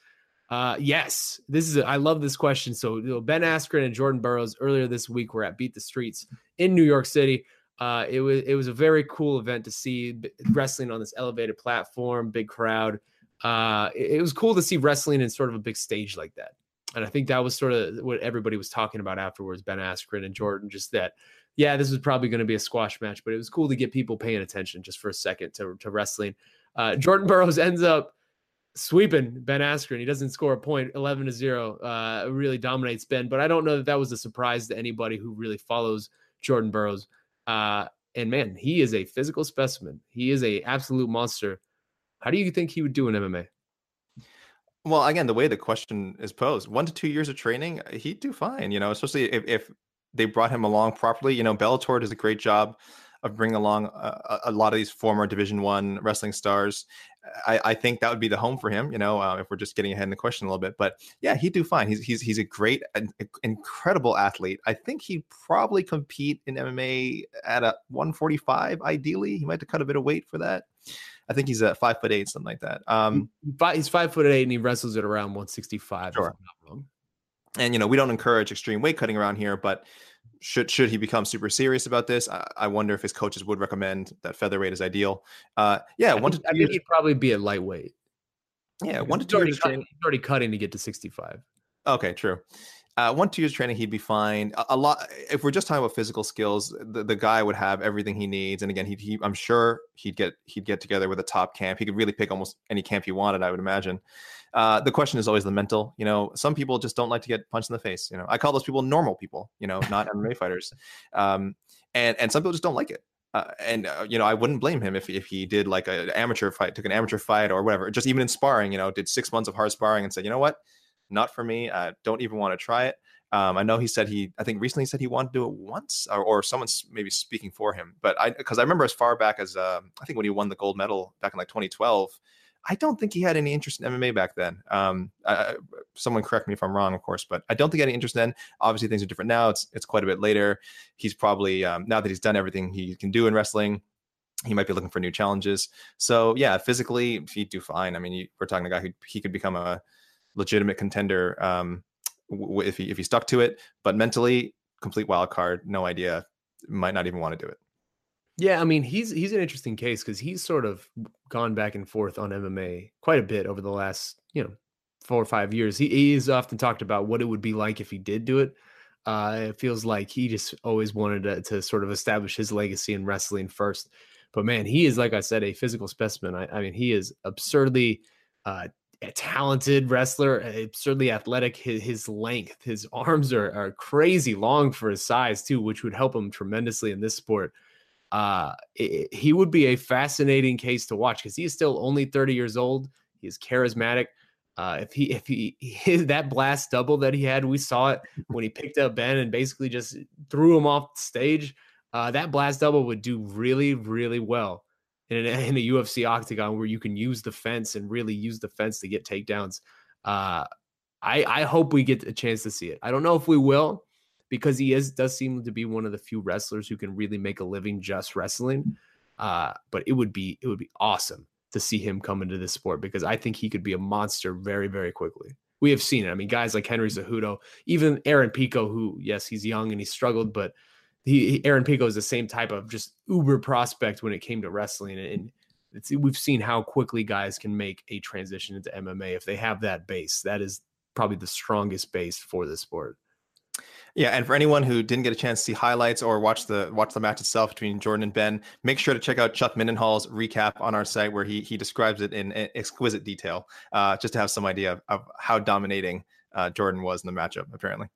Uh, yes, this is. A, I love this question. So you know, Ben Askren and Jordan Burroughs earlier this week were at Beat the Streets in New York City. Uh, it was it was a very cool event to see wrestling on this elevated platform, big crowd. Uh, it, it was cool to see wrestling in sort of a big stage like that. And I think that was sort of what everybody was talking about afterwards. Ben Askren and Jordan, just that yeah, this was probably going to be a squash match, but it was cool to get people paying attention just for a second to, to wrestling. Uh, Jordan Burroughs ends up sweeping Ben Askren. He doesn't score a point, 11 to 0, uh, really dominates Ben, but I don't know that that was a surprise to anybody who really follows Jordan Burroughs. Uh, and man, he is a physical specimen. He is a absolute monster. How do you think he would do in MMA? Well, again, the way the question is posed, one to two years of training, he'd do fine, you know, especially if, if they brought him along properly. You know, Bellator does a great job of bringing along a, a lot of these former Division One wrestling stars. I, I, think that would be the home for him. You know, uh, if we're just getting ahead in the question a little bit, but yeah, he'd do fine. He's he's he's a great, an incredible athlete. I think he'd probably compete in MMA at a 145. Ideally, he might have to cut a bit of weight for that. I think he's at five foot eight, something like that. Um, he's five foot eight, and he wrestles at around 165. Sure and you know we don't encourage extreme weight cutting around here but should should he become super serious about this? I, I wonder if his coaches would recommend that featherweight is ideal. Uh yeah I one think, to two I years, he'd probably be a lightweight. Yeah one to two years cutting, he's already cutting to get to 65 okay true uh, one two years training he'd be fine a, a, lot if we're just talking about physical skills the, the guy would have everything he needs and again he, he i'm sure he'd get he'd get together with a top camp he could really pick almost any camp he wanted i would imagine uh, the question is always the mental. You know, some people just don't like to get punched in the face. You know, I call those people normal people. You know, not MMA fighters. Um, and and some people just don't like it. Uh, and uh, you know, I wouldn't blame him if if he did like an amateur fight, took an amateur fight or whatever. Just even in sparring, you know, did six months of hard sparring and said, you know what, not for me. I don't even want to try it. Um, I know he said he, I think recently said he wanted to do it once, or, or someone's maybe speaking for him. But I, because I remember as far back as uh, I think when he won the gold medal back in like 2012, I don't think he had any interest in MMA back then. Um, I, someone correct me if I'm wrong, of course, but I don't think he had any interest then. Obviously, things are different now. It's it's quite a bit later. He's probably um, now that he's done everything he can do in wrestling. He might be looking for new challenges. So yeah, physically he'd do fine. I mean, we're talking a guy who he could become a legitimate contender um, w- if he if he stuck to it. But mentally, complete wild card. No idea. Might not even want to do it. Yeah, I mean he's he's an interesting case because he's sort of gone back and forth on MMA quite a bit over the last you know four or five years. He he's often talked about what it would be like if he did do it. Uh, it feels like he just always wanted to, to sort of establish his legacy in wrestling first. But man, he is like I said, a physical specimen. I, I mean, he is absurdly uh, a talented wrestler, certainly athletic. His, his length, his arms are, are crazy long for his size too, which would help him tremendously in this sport. Uh, it, he would be a fascinating case to watch because he is still only 30 years old. He is charismatic. Uh, if he if he, he that blast double that he had, we saw it when he picked up Ben and basically just threw him off the stage. Uh, that blast double would do really really well in, a, in a UFC octagon where you can use the fence and really use the fence to get takedowns. Uh, I I hope we get a chance to see it. I don't know if we will because he is does seem to be one of the few wrestlers who can really make a living just wrestling. Uh, but it would be it would be awesome to see him come into this sport because I think he could be a monster very very quickly. We have seen it. I mean, guys like Henry Cejudo, even Aaron Pico, who yes he's young and he struggled, but he, Aaron Pico is the same type of just uber prospect when it came to wrestling, and we've seen how quickly guys can make a transition into MMA if they have that base. That is probably the strongest base for the sport. Yeah, and for anyone who didn't get a chance to see highlights or watch the watch the match itself between Jordan and Ben, make sure to check out Chuck Mindenhall's recap on our site where he he describes it in exquisite detail, uh, just to have some idea of, of how dominating uh, Jordan was in the matchup. Apparently.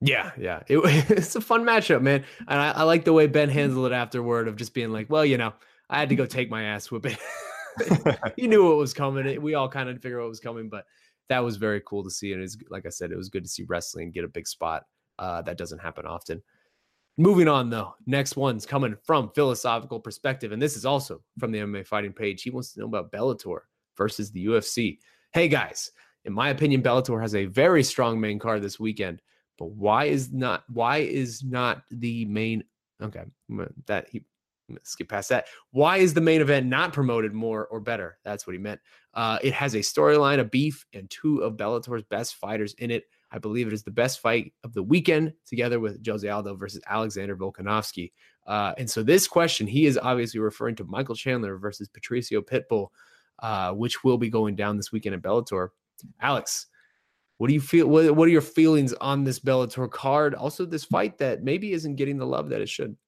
Yeah, yeah, it, it's a fun matchup, man, and I, I, like the way Ben handled it afterward of just being like, well, you know, I had to go take my ass whipping. he knew what was coming. We all kind of figured what was coming, but that was very cool to see. And it's like I said, it was good to see wrestling get a big spot. Uh, that doesn't happen often. Moving on though, next one's coming from philosophical perspective, and this is also from the MMA fighting page. He wants to know about Bellator versus the UFC. Hey guys, in my opinion, Bellator has a very strong main card this weekend. But why is not why is not the main okay that he skip past that. Why is the main event not promoted more or better? That's what he meant. Uh, it has a storyline, a beef, and two of Bellator's best fighters in it. I believe it is the best fight of the weekend, together with Jose Aldo versus Alexander Volkanovski. Uh, and so, this question, he is obviously referring to Michael Chandler versus Patricio Pitbull, uh, which will be going down this weekend at Bellator. Alex, what do you feel? What, what are your feelings on this Bellator card? Also, this fight that maybe isn't getting the love that it should.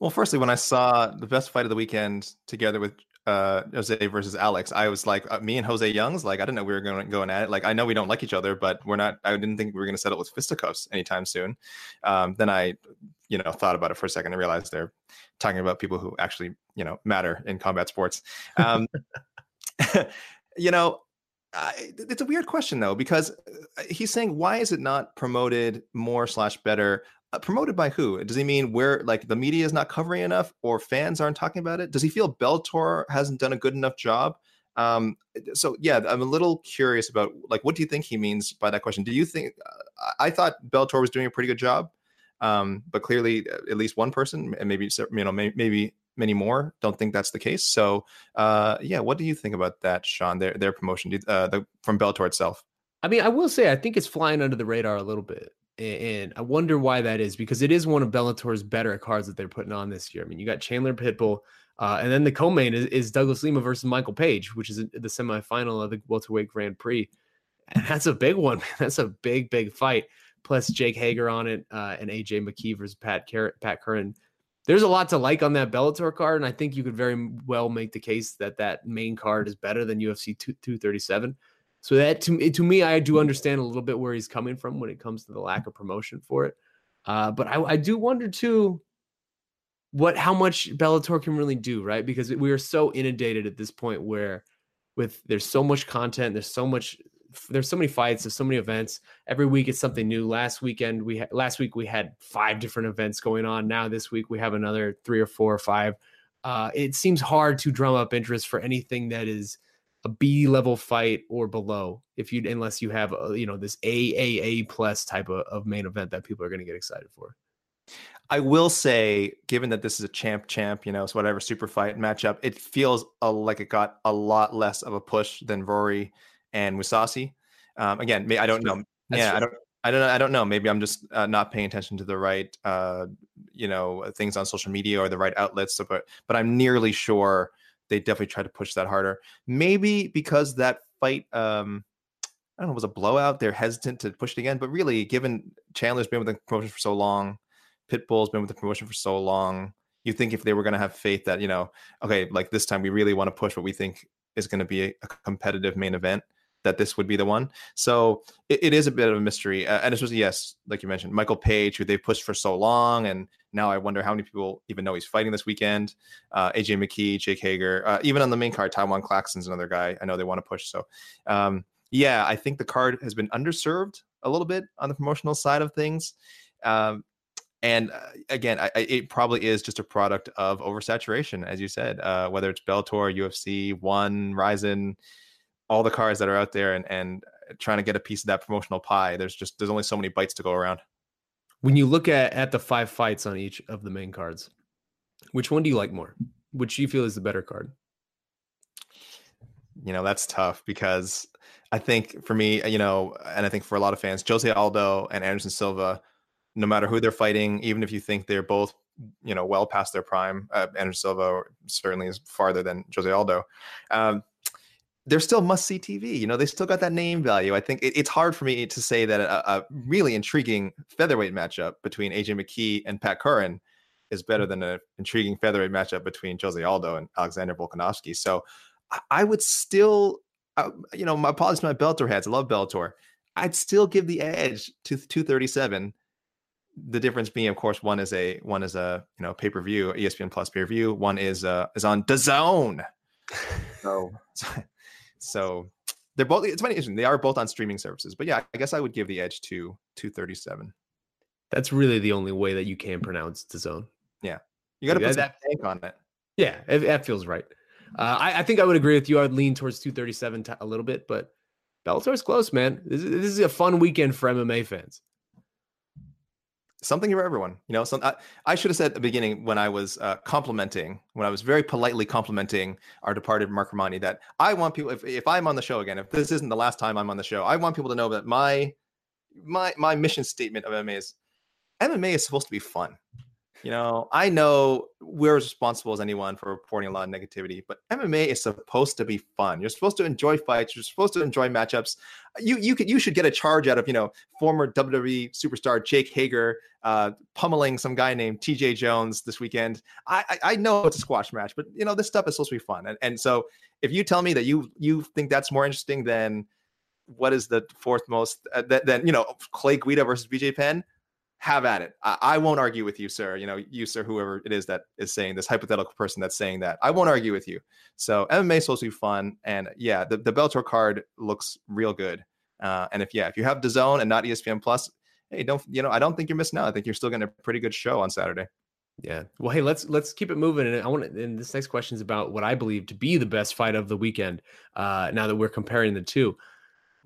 Well, firstly, when I saw the best fight of the weekend together with uh, Jose versus Alex, I was like, uh, me and Jose Youngs, like, I didn't know we were going going at it. Like, I know we don't like each other, but we're not. I didn't think we were going to settle with fisticuffs anytime soon. Um, then I, you know, thought about it for a second and realized they're talking about people who actually, you know, matter in combat sports. Um, you know, it's a weird question though because uh, he's saying why is it not promoted more slash better? Uh, promoted by who? Does he mean where like the media is not covering enough or fans aren't talking about it? Does he feel Bellator hasn't done a good enough job? Um, so yeah i'm a little curious about like what do you think he means by that question? Do you think uh, i thought Bellator was doing a pretty good job um, but clearly uh, at least one person and maybe you know maybe many more don't think that's the case. So, uh, yeah, what do you think about that, Sean? Their their promotion uh, the, from Bellator itself. I mean, I will say I think it's flying under the radar a little bit, and I wonder why that is because it is one of Bellator's better cards that they're putting on this year. I mean, you got Chandler Pitbull. Uh, and then the co-main is, is, Douglas Lima versus Michael Page, which is the semifinal of the welterweight Grand Prix. And that's a big one. That's a big, big fight. Plus Jake Hager on it, uh, and AJ McKee versus Pat Car- Pat Curran there's a lot to like on that Bellator card, and I think you could very well make the case that that main card is better than UFC 237. So that to to me, I do understand a little bit where he's coming from when it comes to the lack of promotion for it. Uh, but I, I do wonder too what how much Bellator can really do, right? Because we are so inundated at this point where with there's so much content, there's so much there's so many fights, there's so many events. Every week it's something new. Last weekend we had last week we had five different events going on. Now this week we have another three or four or five. Uh, it seems hard to drum up interest for anything that is a B level fight or below. If you unless you have a, you know this AAA plus type of, of main event that people are going to get excited for. I will say, given that this is a champ champ, you know, so whatever super fight matchup, it feels a, like it got a lot less of a push than Rory and Mousasi. Um, again, I don't know. That's yeah, true. I don't. I don't. I don't know. Maybe I'm just uh, not paying attention to the right, uh, you know, things on social media or the right outlets. So, but but I'm nearly sure they definitely tried to push that harder. Maybe because that fight, um, I don't know, was a blowout. They're hesitant to push it again. But really, given Chandler's been with the promotion for so long, Pitbull's been with the promotion for so long, you think if they were going to have faith that you know, okay, like this time we really want to push what we think is going to be a competitive main event that this would be the one. So it, it is a bit of a mystery. Uh, and especially, yes, like you mentioned, Michael Page, who they've pushed for so long. And now I wonder how many people even know he's fighting this weekend. Uh, AJ McKee, Jake Hager, uh, even on the main card, Tywan Claxton's another guy I know they want to push. So um, yeah, I think the card has been underserved a little bit on the promotional side of things. Um, and uh, again, I, I, it probably is just a product of oversaturation, as you said, uh, whether it's Bellator, UFC, One, Rizin, all the cars that are out there and and trying to get a piece of that promotional pie. There's just there's only so many bites to go around. When you look at at the five fights on each of the main cards, which one do you like more? Which you feel is the better card? You know, that's tough because I think for me, you know, and I think for a lot of fans, Jose Aldo and Anderson Silva, no matter who they're fighting, even if you think they're both, you know, well past their prime, uh, Anderson Silva certainly is farther than Jose Aldo. Um, they're still must see TV. You know, they still got that name value. I think it, it's hard for me to say that a, a, really intriguing featherweight matchup between AJ McKee and Pat Curran is better than an intriguing featherweight matchup between Jose Aldo and Alexander Volkanovski. So I, I would still, uh, you know, my apologies to my Bellator heads. I love Bellator. I'd still give the edge to 237. The difference being, of course, one is a one is a you know pay per view, ESPN Plus pay per view. One is uh is on the DAZN. So so they're both. It's funny. They are both on streaming services, but yeah, I guess I would give the edge to 237. That's really the only way that you can pronounce the zone. Yeah, you got to put that- bank on it. Yeah, it, that feels right. Uh, I, I think I would agree with you. I would lean towards 237 t- a little bit, but Bellator's close, man. This is, this is a fun weekend for MMA fans. Something for everyone. You know, some, I, I should have said at the beginning when I was uh, complimenting, when I was very politely complimenting our departed Marc Raimondi, that I want people. If, if I'm on the show again, if this isn't the last time I'm on the show, I want people to know that my my my mission statement of MMA is MMA is supposed to be fun. You know, I know we're as responsible as anyone for reporting a lot of negativity, but MMA is supposed to be fun. You're supposed to enjoy fights. You're supposed to enjoy matchups. You you could you should get a charge out of you know former WWE superstar Jake Hager uh, pummeling some guy named T.J. Jones this weekend. I, I I know it's a squash match, but you know this stuff is supposed to be fun. And and so if you tell me that you you think that's more interesting than what is the fourth most uh, th- then you know Clay Guida versus BJ Penn, have at it. I, I won't argue with you, sir. You know, you, sir, whoever it is that is saying this hypothetical person that's saying that, I won't argue with you. So MMA is supposed to be fun, and yeah, the the Bellator card looks real good. Uh, and if yeah, if you have DAZN and not ESPN Plus, hey, don't you know? I don't think you're missing out. I think you're still getting a pretty good show on Saturday. Yeah. Well, hey, let's let's keep it moving. And I want to, and this next question is about what I believe to be the best fight of the weekend. Uh, now that we're comparing the two,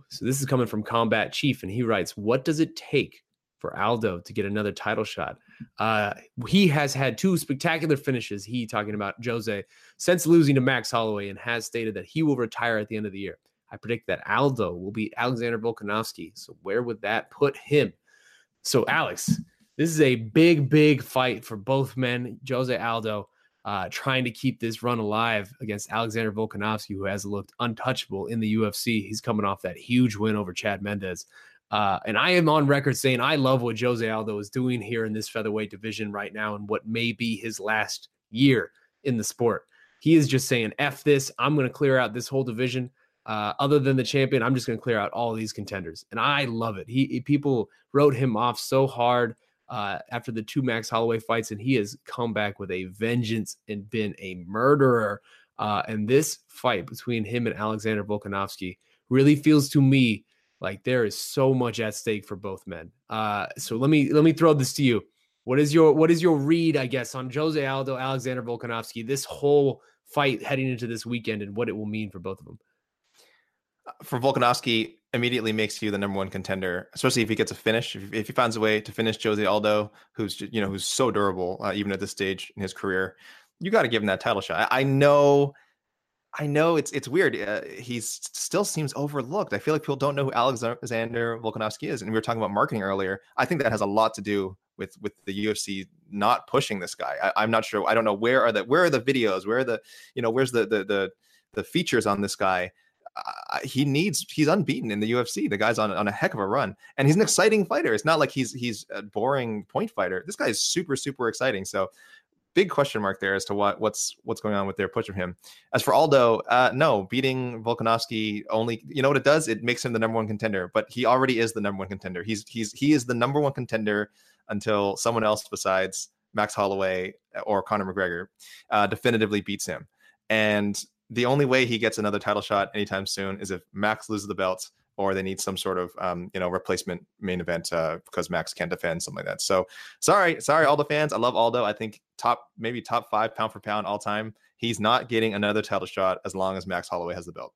so this is coming from Combat Chief, and he writes, "What does it take for Aldo to get another title shot? Uh, he has had two spectacular finishes. He talking about Jose since losing to Max Holloway, and has stated that he will retire at the end of the year. I predict that Aldo will beat Alexander Volkanovski. So where would that put him? So Alex, this is a big, big fight for both men. Jose Aldo uh, trying to keep this run alive against Alexander Volkanovski, who has looked untouchable in the UFC. He's coming off that huge win over Chad Mendes. Uh, and I am on record saying I love what Jose Aldo is doing here in this featherweight division right now and what may be his last year in the sport. He is just saying, F this. I'm going to clear out this whole division. Uh, other than the champion, I'm just going to clear out all these contenders. And I love it. He, he- people wrote him off so hard uh, after the two Max Holloway fights, and he has come back with a vengeance and been a murderer. Uh, and this fight between him and Alexander Volkanovski really feels to me like there is so much at stake for both men. Uh, so let me let me throw this to you. What is your what is your read, I guess, on Jose Aldo, Alexander Volkanovski, this whole fight heading into this weekend, and what it will mean for both of them? For Volkanovski, immediately makes you the number one contender, especially if he gets a finish. If, if he finds a way to finish Jose Aldo, who's you know who's so durable, uh, even at this stage in his career, you got to give him that title shot. I, I know I know it's it's weird. Uh, he still seems overlooked. I feel like people don't know who Alexander Volkanovski is, and we were talking about marketing earlier. I think that has a lot to do with with the UFC not pushing this guy. I, am not sure. I don't know where are the where are the videos? Where are the you know where's the the the, the features on this guy? Uh, he needs he's unbeaten in the UFC. The guy's on on a heck of a run, and he's an exciting fighter. It's not like he's he's a boring point fighter. This guy is super super exciting. So big question mark there as to what what's what's going on with their push of him. As for Aldo, uh, no, beating Volkanovski only you know what it does? It makes him the number one contender, but he already is the number one contender. He's he's he is the number one contender until someone else besides Max Holloway or Conor McGregor uh, definitively beats him. And the only way he gets another title shot anytime soon is if Max loses the belt or they need some sort of um, you know replacement main event uh, because Max can't defend something like that. So sorry, sorry, Aldo fans. I love Aldo. I think top maybe top five pound for pound all time. He's not getting another title shot as long as Max Holloway has the belt.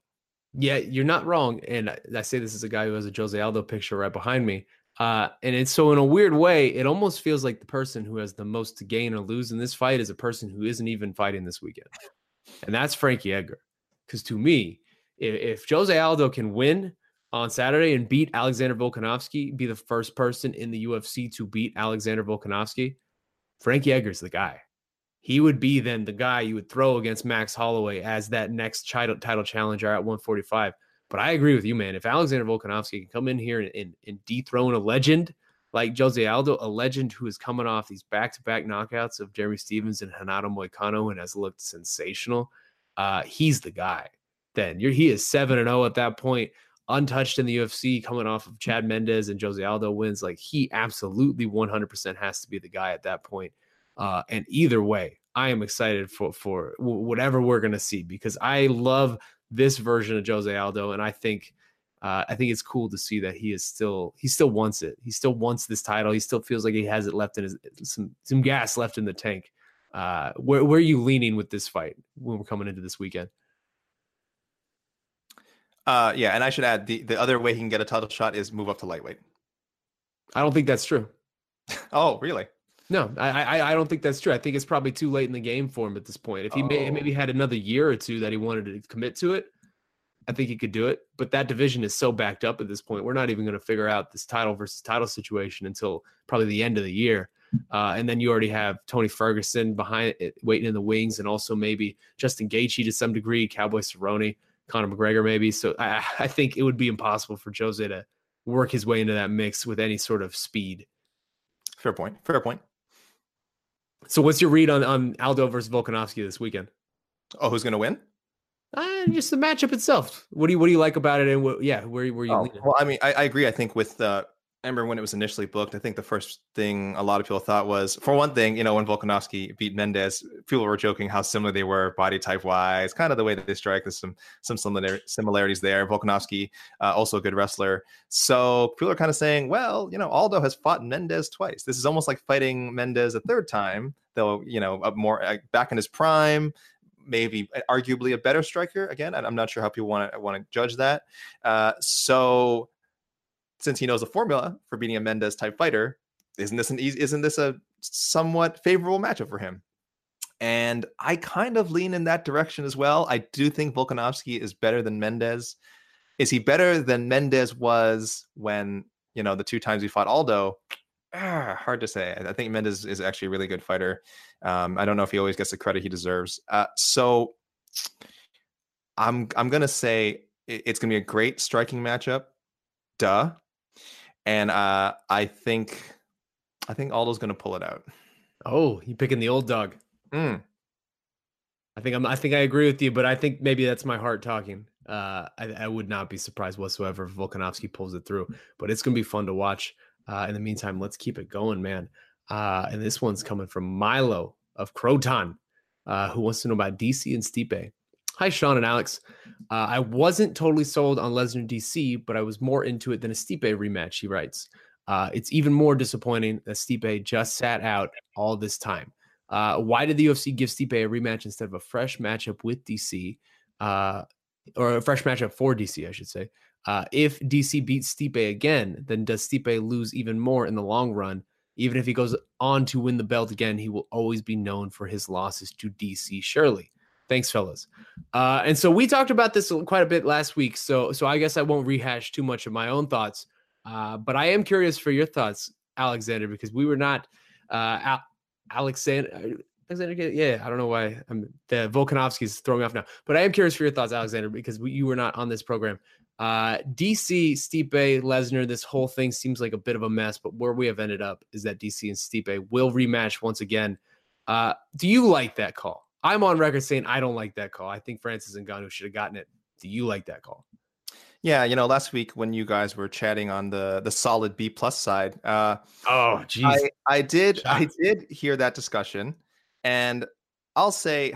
Yeah, you're not wrong. And I say this as a guy who has a Jose Aldo picture right behind me. Uh, and it's so in a weird way, it almost feels like the person who has the most to gain or lose in this fight is a person who isn't even fighting this weekend. And that's Frankie Edgar. Because to me, if, if Jose Aldo can win on Saturday and beat Alexander Volkanovski, be the first person in the UFC to beat Alexander Volkanovski, Frankie Edgar's the guy. He would be then the guy you would throw against Max Holloway as that next title, title challenger at 145. But I agree with you, man. If Alexander Volkanovski can come in here and, and, and dethrone a legend like Jose Aldo, a legend who is coming off these back-to-back knockouts of Jeremy Stephens and Renato Moicano and has looked sensational, uh, he's the guy. Then you're, he is seven and zero oh at that point untouched in the UFC, coming off of Chad Mendes and Jose Aldo wins, like he absolutely 100% has to be the guy at that point. Uh, and either way, I am excited for for whatever we're gonna see because I love this version of Jose Aldo, and I think uh, I think it's cool to see that he is still he still wants it. He still wants this title. He still feels like he has it left in his some some gas left in the tank. Uh, where where are you leaning with this fight when we're coming into this weekend? Uh, yeah, and I should add the the other way he can get a title shot is move up to lightweight. I don't think that's true. oh, really? No, I, I, I don't think that's true. I think it's probably too late in the game for him at this point. If he oh. may, maybe had another year or two that he wanted to commit to it, I think he could do it. But that division is so backed up at this point. We're not even going to figure out this title versus title situation until probably the end of the year. Uh, and then you already have Tony Ferguson behind it, waiting in the wings, and also maybe Justin Gaethje to some degree, Cowboy Cerrone. Conor McGregor, maybe. So I, I think it would be impossible for Jose to work his way into that mix with any sort of speed. Fair point. Fair point. So what's your read on, on Aldo versus Volkanovski this weekend? Oh, who's going to win? Uh, just the matchup itself. What do you what do you like about it? And what, yeah, where where you? Oh, well, I mean, I, I, agree. I think with uh, I remember when it was initially booked, I think the first thing a lot of people thought was, for one thing, you know, when Volkanovski beat Mendes, people were joking how similar they were body type wise, kind of the way that they strike. There's some some similar similarities there. Volkanovski, uh, also a good wrestler. So people are kind of saying, well, you know, Aldo has fought Mendes twice. This is almost like fighting Mendes a third time, though, you know, more uh, back in his prime, maybe arguably a better striker. Again, I'm not sure how people want to want to judge that. Uh, so since he knows the formula for beating a Mendes type fighter, isn't this an easy, isn't this a somewhat favorable matchup for him? And I kind of lean in that direction as well. I do think Volkanovski is better than Mendes. Is he better than Mendes was when, you know, the two times he fought Aldo? Ah, hard to say. I think Mendes is actually a really good fighter. Um, I don't know if he always gets the credit he deserves. Uh, so I'm I'm gonna say it's gonna be a great striking matchup. Duh and uh, I think I think Aldo's going to pull it out. Oh, you picking the old dog? Mm. I think I'm. I think I agree with you, but I think maybe that's my heart talking. Uh, I, I, would not be surprised whatsoever if Volkanovski pulls it through, but it's going to be fun to watch. Uh, in the meantime, let's keep it going, man. Uh, and this one's coming from Milo of Croton, uh, who wants to know about DC and Stipe. Hi, Sean and Alex. Uh, I wasn't totally sold on Lesnar DC, but I was more into it than a Stipe rematch, he writes. Uh, it's even more disappointing that Stipe just sat out all this time. Uh, why did the UFC give Stipe a rematch instead of a fresh matchup with DC, uh, or a fresh matchup for DC, I should say? Uh, if DC beats Stipe again, then does Stipe lose even more in the long run? Even if he goes on to win the belt again, he will always be known for his losses to DC, surely. Thanks, fellas. Uh, and so we talked about this quite a bit last week. So so I guess I won't rehash too much of my own thoughts. Uh, but I am curious for your thoughts, Alexander, because we were not uh, Al- Alexander. Alexander, yeah, I don't know why I'm the Volkanovski's throwing me off now, but I am curious for your thoughts, Alexander, because we, you were not on this program. Uh, DC, Stipe, Lesnar, this whole thing seems like a bit of a mess, but where we have ended up is that DC and Stipe will rematch once again. Uh, do you like that call? I'm on record saying I don't like that call. I think Francis and Ngannou should have gotten it. Do you like that call? Yeah, you know, last week when you guys were chatting on the the solid B plus side, uh, oh, geez, I, I did I did hear that discussion, and I'll say,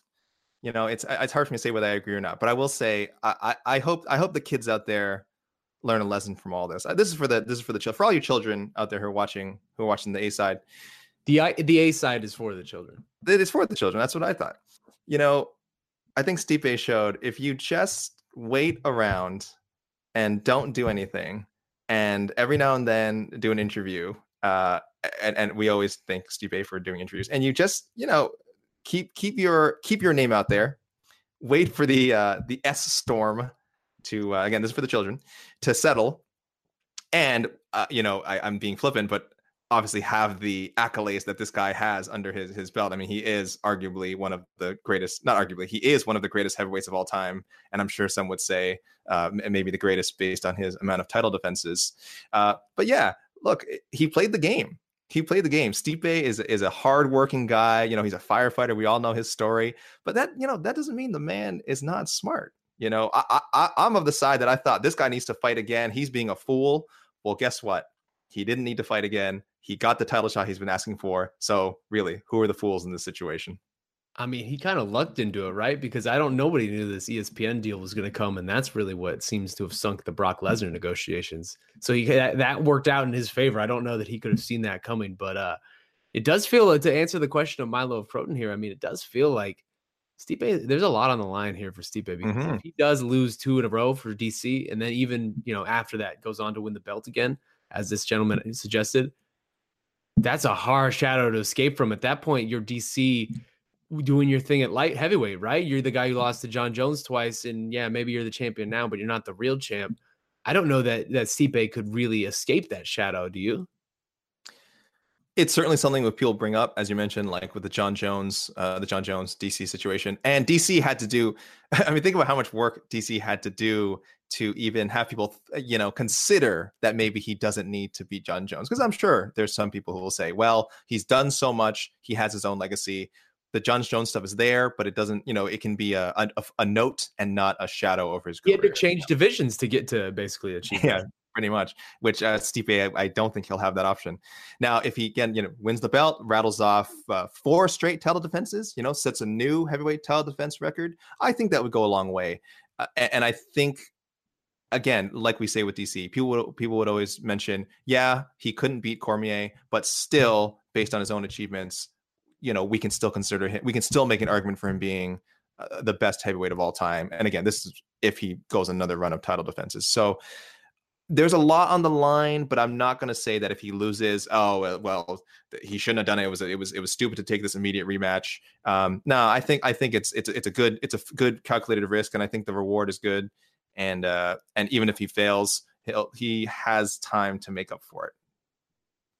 you know, it's it's hard for me to say whether I agree or not, but I will say I I, I hope I hope the kids out there learn a lesson from all this. Uh, this is for the this is for the for all you children out there who are watching who are watching the A side. The the A side is for the children. It is for the children. That's what I thought. You know, I think Stipe showed if you just wait around and don't do anything and every now and then do an interview uh and, and we always thank Stipe for doing interviews and you just you know keep keep your keep your name out there wait for the uh the s storm to uh, again this is for the children to settle and uh, you know I, i'm being flippant but obviously have the accolades that this guy has under his his belt. I mean, he is arguably one of the greatest, not arguably, he is one of the greatest heavyweights of all time. And I'm sure some would say uh, maybe the greatest based on his amount of title defenses. Uh, but yeah, look, he played the game. He played the game. Stipe is is a hardworking guy. You know, he's a firefighter. We all know his story. But that you know that doesn't mean the man is not smart. You know, I, I I'm of the side that I thought this guy needs to fight again. He's being a fool. Well, guess what? He didn't need to fight again. He got the title shot he's been asking for. So really, who are the fools in this situation? I mean, he kind of lucked into it, right? Because I don't nobody knew this ESPN deal was going to come, and that's really what seems to have sunk the Brock Lesnar negotiations. So he that, that worked out in his favor. I don't know that he could have seen that coming, but uh, it does feel to answer the question of Milo of Protein here. I mean, it does feel like Stipe. There's a lot on the line here for Stipe because mm-hmm. if he does lose two in a row for DC, and then even you know after that goes on to win the belt again, as this gentleman suggested, that's a hard shadow to escape from. At that point, you're DC doing your thing at light heavyweight, right? You're the guy who lost to Jon Jones twice, and yeah, maybe you're the champion now, but you're not the real champ. I don't know that that Stipe could really escape that shadow. Do you? It's certainly something that people bring up, as you mentioned, like with the Jon Jones, uh, the Jon Jones DC situation, and DC had to do. I mean, think about how much work DC had to do to even have people, you know, consider that maybe he doesn't need to be Jon Jones. Because I'm sure there's some people who will say, well, he's done so much, he has his own legacy. The Jon Jones stuff is there, but it doesn't, you know, it can be a, a, a note and not a shadow over his career. He had to change divisions to get to basically achieve yeah. That pretty much. Which uh, Stipe, I, I, don't think he'll have that option. Now, if he again, you know, wins the belt, rattles off uh, four straight title defenses, you know, sets a new heavyweight title defense record, I think that would go a long way. Uh, and I think again, like we say with DC, people would people would always mention, yeah, he couldn't beat Cormier, but still, based on his own achievements, you know, we can still consider him. We can still make an argument for him being uh, the best heavyweight of all time. And again, this is if he goes another run of title defenses. So there's a lot on the line, but I'm not going to say that if he loses, oh well, he shouldn't have done it. It was it was it was stupid to take this immediate rematch. Um, no, I think I think it's it's it's a good it's a good calculated risk, and I think the reward is good and uh, and even if he fails, he'll he has time to make up for it.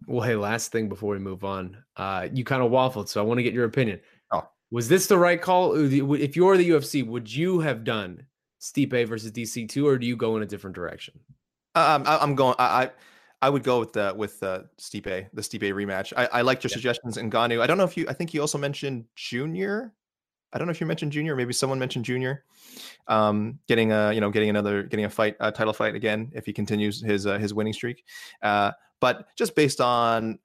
Well, hey, last thing before we move on, uh, you kind of waffled, so I want to get your opinion. Oh, was this the right call? If you're the UFC, would you have done Stipe versus DC two, or do you go in a different direction? Um, I, am going. I, I I would go with the with uh, Stipe, the Stipe rematch. I, I like your yeah. suggestions, Ngannou. I don't know if you. I think you also mentioned Junior I don't know if you mentioned Junior, maybe someone mentioned Junior, um, getting a you know getting another getting a fight a title fight again if he continues his uh, his winning streak. Uh, but just based on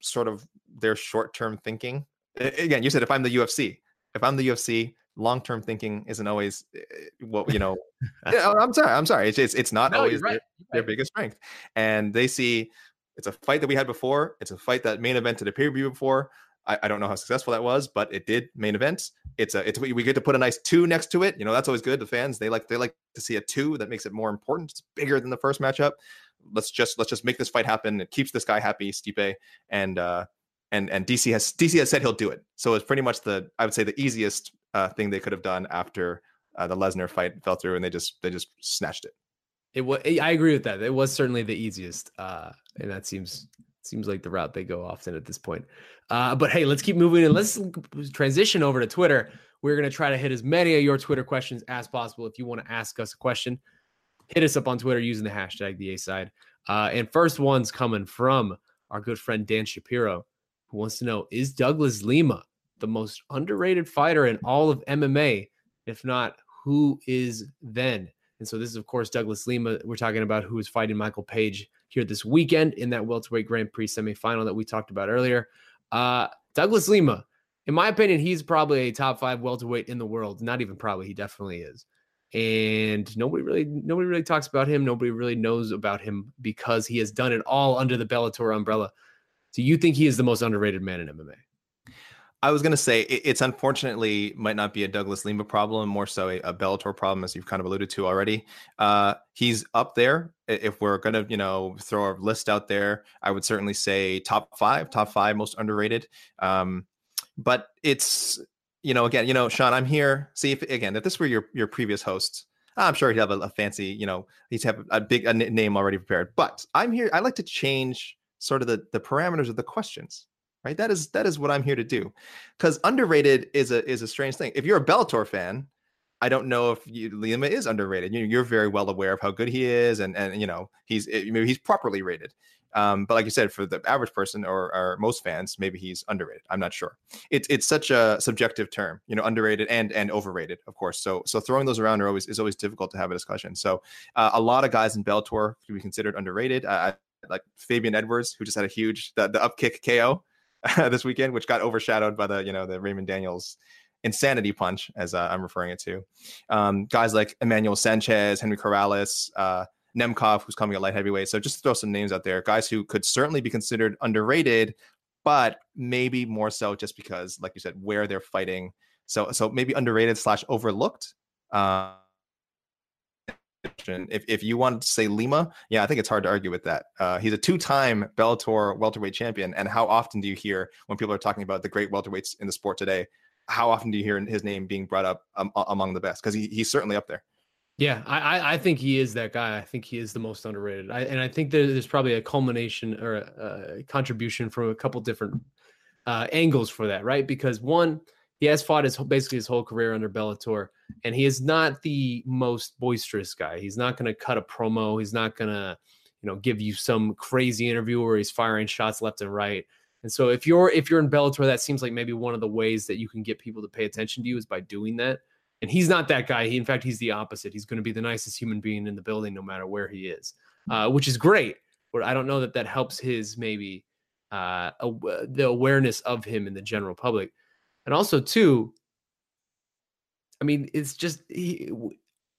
sort of their short term thinking, again, you said if I'm the UFC, if I'm the UFC, long term thinking isn't always eh, what you know. I'm sorry, I'm sorry. It's it's, it's not no, always right. their, their biggest strength, and they see it's a fight that we had before. It's a fight that main evented a pay per view before. I, I, don't know how successful that was, but it did main event. It's a it's we get to put a nice two next to it. You know that's always good. The fans they like they like to see a two that makes it more important. It's bigger than the first matchup. Let's just let's just make this fight happen. It keeps this guy happy, Stipe, and uh and and DC has DC has said he'll do it. So it's pretty much the I would say the easiest uh, thing they could have done after uh, the Lesnar fight fell through, and they just they just snatched it. It was. I agree with that. It was certainly the easiest, uh, and that seems seems like the route they go often at this point. Uh, but hey, let's keep moving and let's transition over to Twitter. We're going to try to hit as many of your Twitter questions as possible. If you want to ask us a question, hit us up on Twitter using the hashtag the A side. Uh, and first one's coming from our good friend Dan Shapiro, who wants to know Is Douglas Lima the most underrated fighter in all of MMA? If not, who is then? And so this is, of course, Douglas Lima. We're talking about who is fighting Michael Page here this weekend in that welterweight Grand Prix semifinal that we talked about earlier. Uh, Douglas Lima, in my opinion, he's probably a top five welterweight in the world. Not even probably, he definitely is. And nobody really, nobody really talks about him. Nobody really knows about him because he has done it all under the Bellator umbrella. Do you think he is the most underrated man in MMA? I was going to say it's unfortunately might not be a Douglas Lima problem, more so a, a Bellator problem, as you've kind of alluded to already. Uh, he's up there. If we're going to, you know, throw a list out there, I would certainly say top five, top five most underrated. Um, but it's, you know, again, you know, Sean, I'm here. See if again, if this were your your previous hosts, I'm sure he'd have a, a fancy, you know, he'd have a big a name already prepared. But I'm here. I like to change sort of the the parameters of the questions right? That is that is what I'm here to do. Because underrated is a is a strange thing. If you're a Bellator fan, I don't know if you, Lima is underrated. You, are very well aware of how good he is, and and you know he's eh, maybe he's properly rated. Um, but like you said, for the average person or, or most fans, maybe he's underrated. I'm not sure. It's it's such a subjective term, you know, underrated and and overrated, of course. So so throwing those around are always is always difficult to have a discussion. So uh, a lot of guys in Bellator can be considered underrated. Uh, like Fabian Edwards, who just had a huge the, the upkick KO this weekend, which got overshadowed by the you know the Raymond Daniels insanity punch, as uh, I'm referring it to. Um, guys like Emmanuel Sanchez, Henry Corrales, uh, Nemkov, who's coming at light heavyweight. So just throw some names out there, guys who could certainly be considered underrated, but maybe more so just because, like you said, where they're fighting. So so maybe underrated slash overlooked. Uh, if, if you want to say Lima, yeah, I think it's hard to argue with that. Uh, he's a two-time Bellator welterweight champion, and how often do you hear when people are talking about the great welterweights in the sport today? How often do you hear his name being brought up um, among the best? Because he, he's certainly up there. Yeah, I, I think he is that guy. I think he is the most underrated. I, and I think there's probably a culmination or a, a contribution from a couple different uh, angles for that, right? Because one, he has fought his basically his whole career under Bellator, and he is not the most boisterous guy. He's not going to cut a promo. He's not going to, you know, give you some crazy interview where he's firing shots left and right. And so if you're if you're in Bellator, that seems like maybe one of the ways that you can get people to pay attention to you is by doing that. And he's not that guy. He, in fact, he's the opposite. He's going to be the nicest human being in the building, no matter where he is, uh, which is great. But I don't know that that helps his maybe uh, the awareness of him in the general public. And also, too, I mean, it's just he,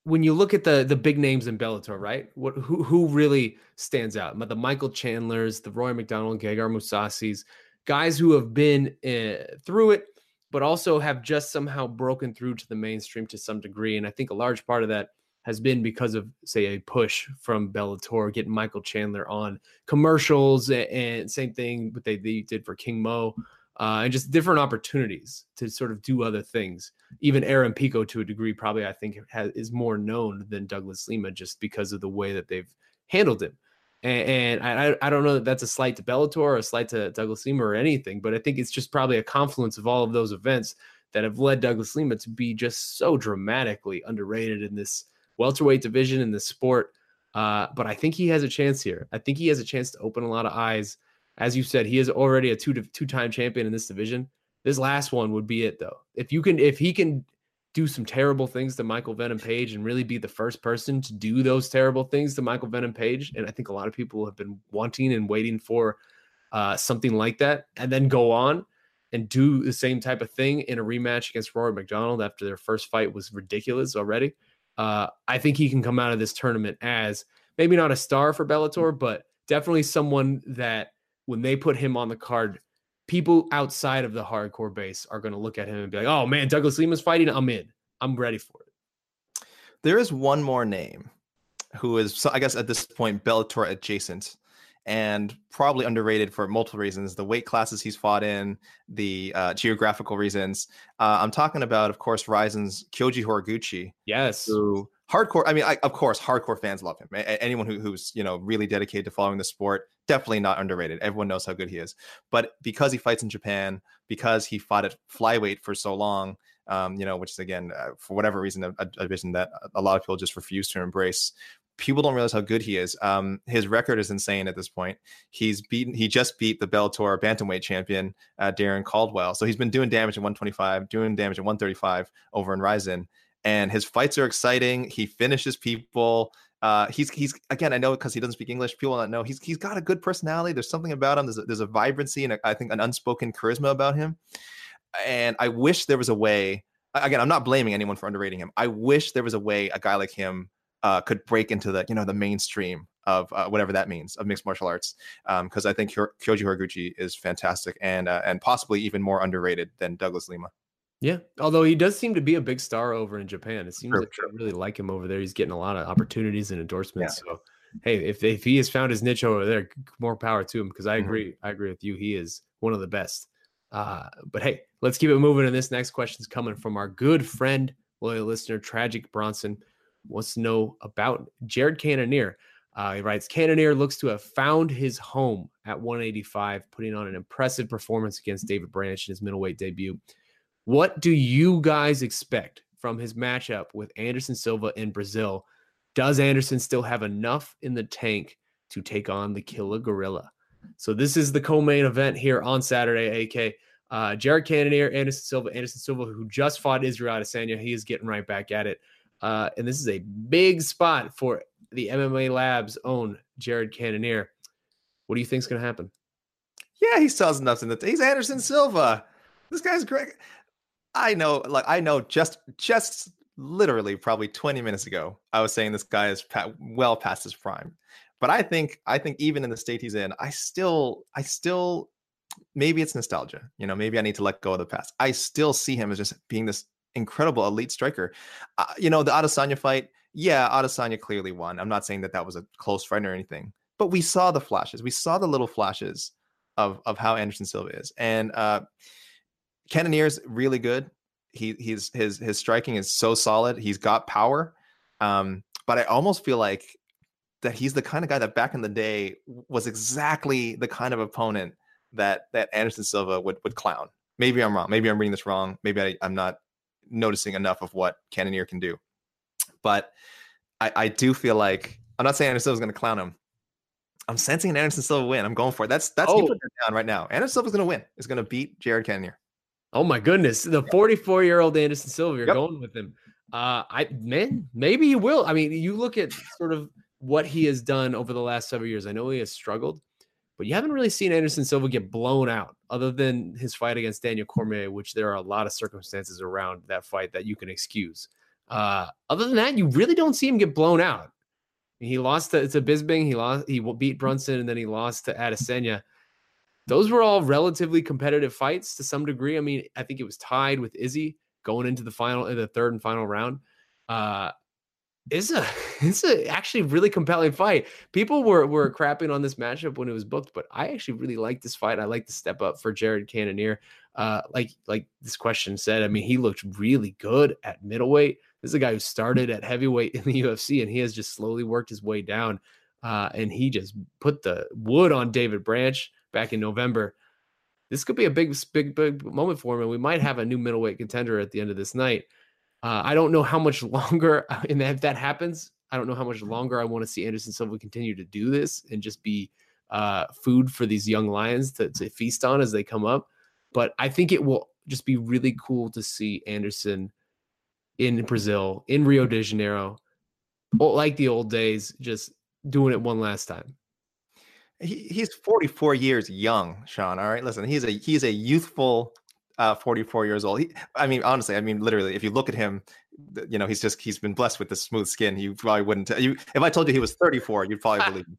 when you look at the the big names in Bellator, right? What who who really stands out? The Michael Chandlers, the Rory MacDonald, Gegard Mousasi's, guys who have been uh, through it, but also have just somehow broken through to the mainstream to some degree. And I think a large part of that has been because of, say, a push from Bellator, getting Michael Chandler on commercials, and, and same thing what they, they did for King Mo uh, and just different opportunities to sort of do other things. Even Aaron Pico, to a degree, probably I think has, is more known than Douglas Lima just because of the way that they've handled him. And, and I, I don't know that that's a slight to Bellator or a slight to Douglas Lima or anything, but I think it's just probably a confluence of all of those events that have led Douglas Lima to be just so dramatically underrated in this welterweight division in this sport. Uh, but I think he has a chance here. I think he has a chance to open a lot of eyes as you said, he is already a two to two time champion in this division. This last one would be it though. If you can, if he can do some terrible things to Michael Venom Page and really be the first person to do those terrible things to Michael Venom Page, and I think a lot of people have been wanting and waiting for uh, something like that, and then go on and do the same type of thing in a rematch against Rory MacDonald after their first fight was ridiculous already. Uh, I think he can come out of this tournament as maybe not a star for Bellator, but definitely someone that when they put him on the card, people outside of the hardcore base are going to look at him and be like, "Oh man, Douglas Lima's fighting. I'm in. I'm ready for it." There is one more name who is, so I guess, at this point, Bellator adjacent, and probably underrated for multiple reasons the weight classes he's fought in, the uh, geographical reasons. Uh, I'm talking about, of course, Rizin's Kyoji Horiguchi. Yes. Who hardcore, I mean, I, of course, hardcore fans love him. A- anyone who, who's, you know, really dedicated to following the sport, definitely not underrated. Everyone knows how good he is. But because he fights in Japan, because he fought at flyweight for so long, um, you know, which is again, uh, for whatever reason, a, a division that a lot of people just refuse to embrace people don't realize how good he is. Um, his record is insane at this point. He's beaten. He just beat the Bellator bantamweight champion uh, Darrion Caldwell. So he's been doing damage at 125, doing damage at 135 over in Rizin. And his fights are exciting. He finishes people. Uh, he's he's again. I know because he doesn't speak English. People don't know he's he's got a good personality. There's something about him. There's a, there's a vibrancy and a, I think an unspoken charisma about him. And I wish there was a way. Again, I'm not blaming anyone for underrating him. I wish there was a way a guy like him uh, could break into the you know the mainstream of uh, whatever that means of mixed martial arts because um, I think Kyoji Horiguchi is fantastic and uh, and possibly even more underrated than Douglas Lima. Yeah, although he does seem to be a big star over in Japan. It seems Sure, like sure. they really like him over there. He's getting a lot of opportunities and endorsements. Yeah. So, hey, if if he has found his niche over there, more power to him. Because I Mhm. agree, I agree with you. He is one of the best. Uh, but hey, let's keep it moving. And this next question is coming from our good friend, loyal listener, Tragic Bronson. Wants to know about Jared Cannonier. Uh, he writes, Cannonier looks to have found his home at 185, putting on an impressive performance against David Branch in his middleweight debut. What do you guys expect from his matchup with Anderson Silva in Brazil? Does Anderson still have enough in the tank to take on the Killer Gorilla? So this is the co-main event here on Saturday. AK uh, Jared Cannonier, Anderson Silva, Anderson Silva, who just fought Israel Adesanya. He is getting right back at it, uh, and this is a big spot for the MMA Labs' own Jared Cannonier. What do you think is going to happen? Yeah, he in the. He's Anderson Silva. This guy's great. I know, like I know, just just literally probably 20 minutes ago, I was saying this guy is pa- well past his prime. But I think I think even in the state he's in, I still I still maybe it's nostalgia. You know, maybe I need to let go of the past. I still see him as just being this incredible elite striker. Uh, you know, the Adesanya fight, yeah, Adesanya clearly won. I'm not saying that that was a close fight or anything, but we saw the flashes. We saw the little flashes of of how Anderson Silva is, and uh, Cannonier's really good. He he's his his striking is so solid. He's got power, um, but I almost feel like that he's the kind of guy that back in the day was exactly the kind of opponent that that Anderson Silva would would clown. Maybe I'm wrong. Maybe I'm reading this wrong. Maybe I, I'm not noticing enough of what Cannonier can do. But I, I do feel like I'm not saying Anderson Silva's going to clown him. I'm sensing an Anderson Silva win. I'm going for it. That's that's Oh. down right now. Anderson Silva's going to win. Is going to beat Jared Cannonier. Oh my goodness, the 44 year old Anderson Silva, you're Yep. going with him. Uh, I man, maybe he will. I mean, you look at sort of what he has done over the last several years. I know he has struggled, but you haven't really seen Anderson Silva get blown out, other than his fight against Daniel Cormier, which there are a lot of circumstances around that fight that you can excuse. Uh, other than that, you really don't see him get blown out. He lost to, to Bisping, he lost, he beat Brunson, and then he lost to Adesanya those were all relatively competitive fights to some degree. I mean, I think it was tied with Izzy going into the final, in the third and final round. Uh, it's a it's a actually really compelling fight. People were were crapping on this matchup when it was booked, but I actually really like this fight. I like the step up for Jared Cannonier. Uh, like like this question said, I mean, he looked really good at middleweight. This is a guy who started at heavyweight in the UFC, and he has just slowly worked his way down. Uh, and he just put the wood on David Branch back in November. This could be a big, big, big moment for him, and we might have a new middleweight contender at the end of this night. Uh, I don't know how much longer, and if that happens, I don't know how much longer I want to see Anderson Silva continue to do this and just be uh, food for these young lions to, to feast on as they come up. But I think it will just be really cool to see Anderson in Brazil, in Rio de Janeiro, like the old days, just doing it one last time. He, he's 44 years young, Sean. All right, listen, he's a he's a youthful uh, 44 years old. He, I mean, honestly, I mean, literally, if you look at him, you know, he's just he's been blessed with this smooth skin. You probably wouldn't. You, if I told you he was 34, you'd probably believe me.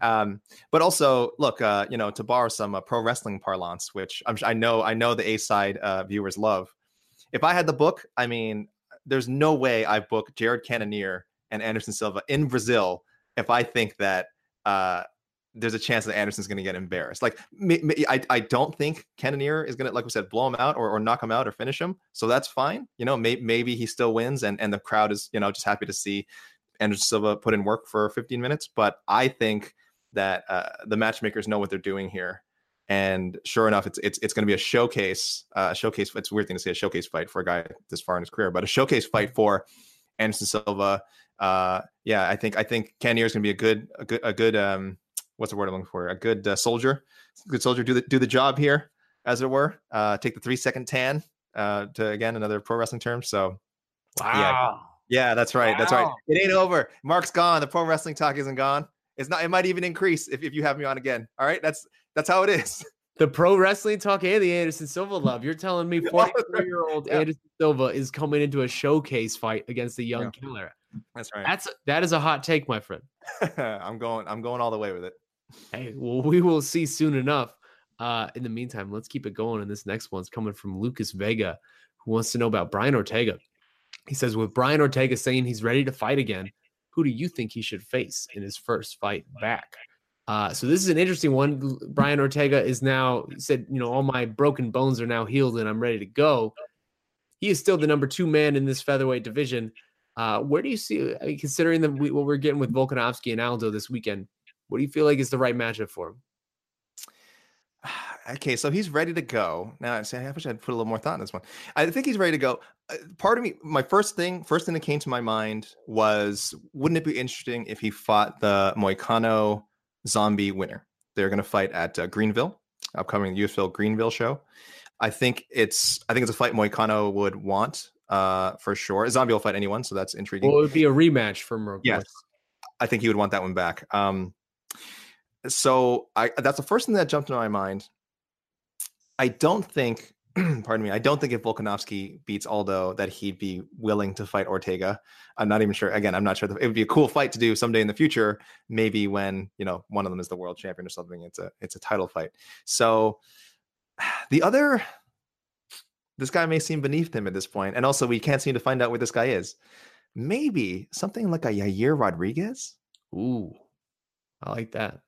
Um, but also, look, uh, you know, to borrow some uh, pro wrestling parlance, which I'm, I know, I know the A side uh, viewers love. If I had the book, I mean, there's no way I book Jared Cannonier and Anderson Silva in Brazil if I think that uh, there's a chance that Anderson's going to get embarrassed. Like, I, I don't think Cannonier is going to, like we said, blow him out or, or knock him out or finish him. So that's fine. You know, may, maybe he still wins and, and the crowd is, you know, just happy to see Anderson Silva put in work for 15 minutes. But I think that uh, the matchmakers know what they're doing here. And sure enough, it's it's it's going to be a showcase. Uh, showcase. It's a weird thing to say a showcase fight for a guy this far in his career, but a showcase fight for Anderson Silva. Uh, yeah, I think I think Cannonier is going to be a good a good a good um what's the word I'm looking for? A good uh, soldier, good soldier. Do the do the job here, as it were. Uh, take the three second tan. Uh, to again another pro wrestling term. So, wow. Yeah, yeah, that's right. Wow. That's right. It ain't over. Mark's gone. The pro wrestling talk isn't gone. It's not. It might even increase if, if you have me on again. All right. That's that's how it is. The pro wrestling talk and the Anderson Silva love. You're telling me 43 year old yeah. Anderson Silva is coming into a showcase fight against the young yeah. killer. That's right. That's that is a hot take, my friend. I'm going. I'm going all the way with it. Hey, well, we will see soon enough. Uh, in the meantime, let's keep it going. And this next one's coming from Lucas Vega, who wants to know about Brian Ortega. He says, with Brian Ortega saying he's ready to fight again, who do you think he should face in his first fight back? Uh, so this is an interesting one. Brian Ortega is now said, you know, all my broken bones are now healed and I'm ready to go. He is still the number two man in this featherweight division. Uh, where do you see, mean, considering the, what we're getting with Volkanovski and Aldo this weekend? What do you feel like is the right matchup for him? Okay, so he's ready to go. Now, I wish I'd put a little more thought in this one. I think he's ready to go. Uh, part of me, my first thing, first thing that came to my mind was, wouldn't it be interesting if he fought the Moicano zombie winner. They're going to fight at uh, Greenville, upcoming USFL Greenville show. I think it's I think it's a fight Moicano would want uh, for sure. Zombie will fight anyone, so that's intriguing. Well, it would be a rematch from yes. I think he would want that one back. Um, so I that's the first thing that jumped into my mind. I don't think pardon me, I don't think if Volkanovski beats Aldo that he'd be willing to fight Ortega. I'm not even sure. Again, I'm not sure. It would be a cool fight to do someday in the future. Maybe when you know one of them is the world champion or something. It's a it's a title fight. So the other, this guy may seem beneath him at this point, and also we can't seem to find out where this guy is. Maybe something like a Yair Rodriguez. Ooh, I like that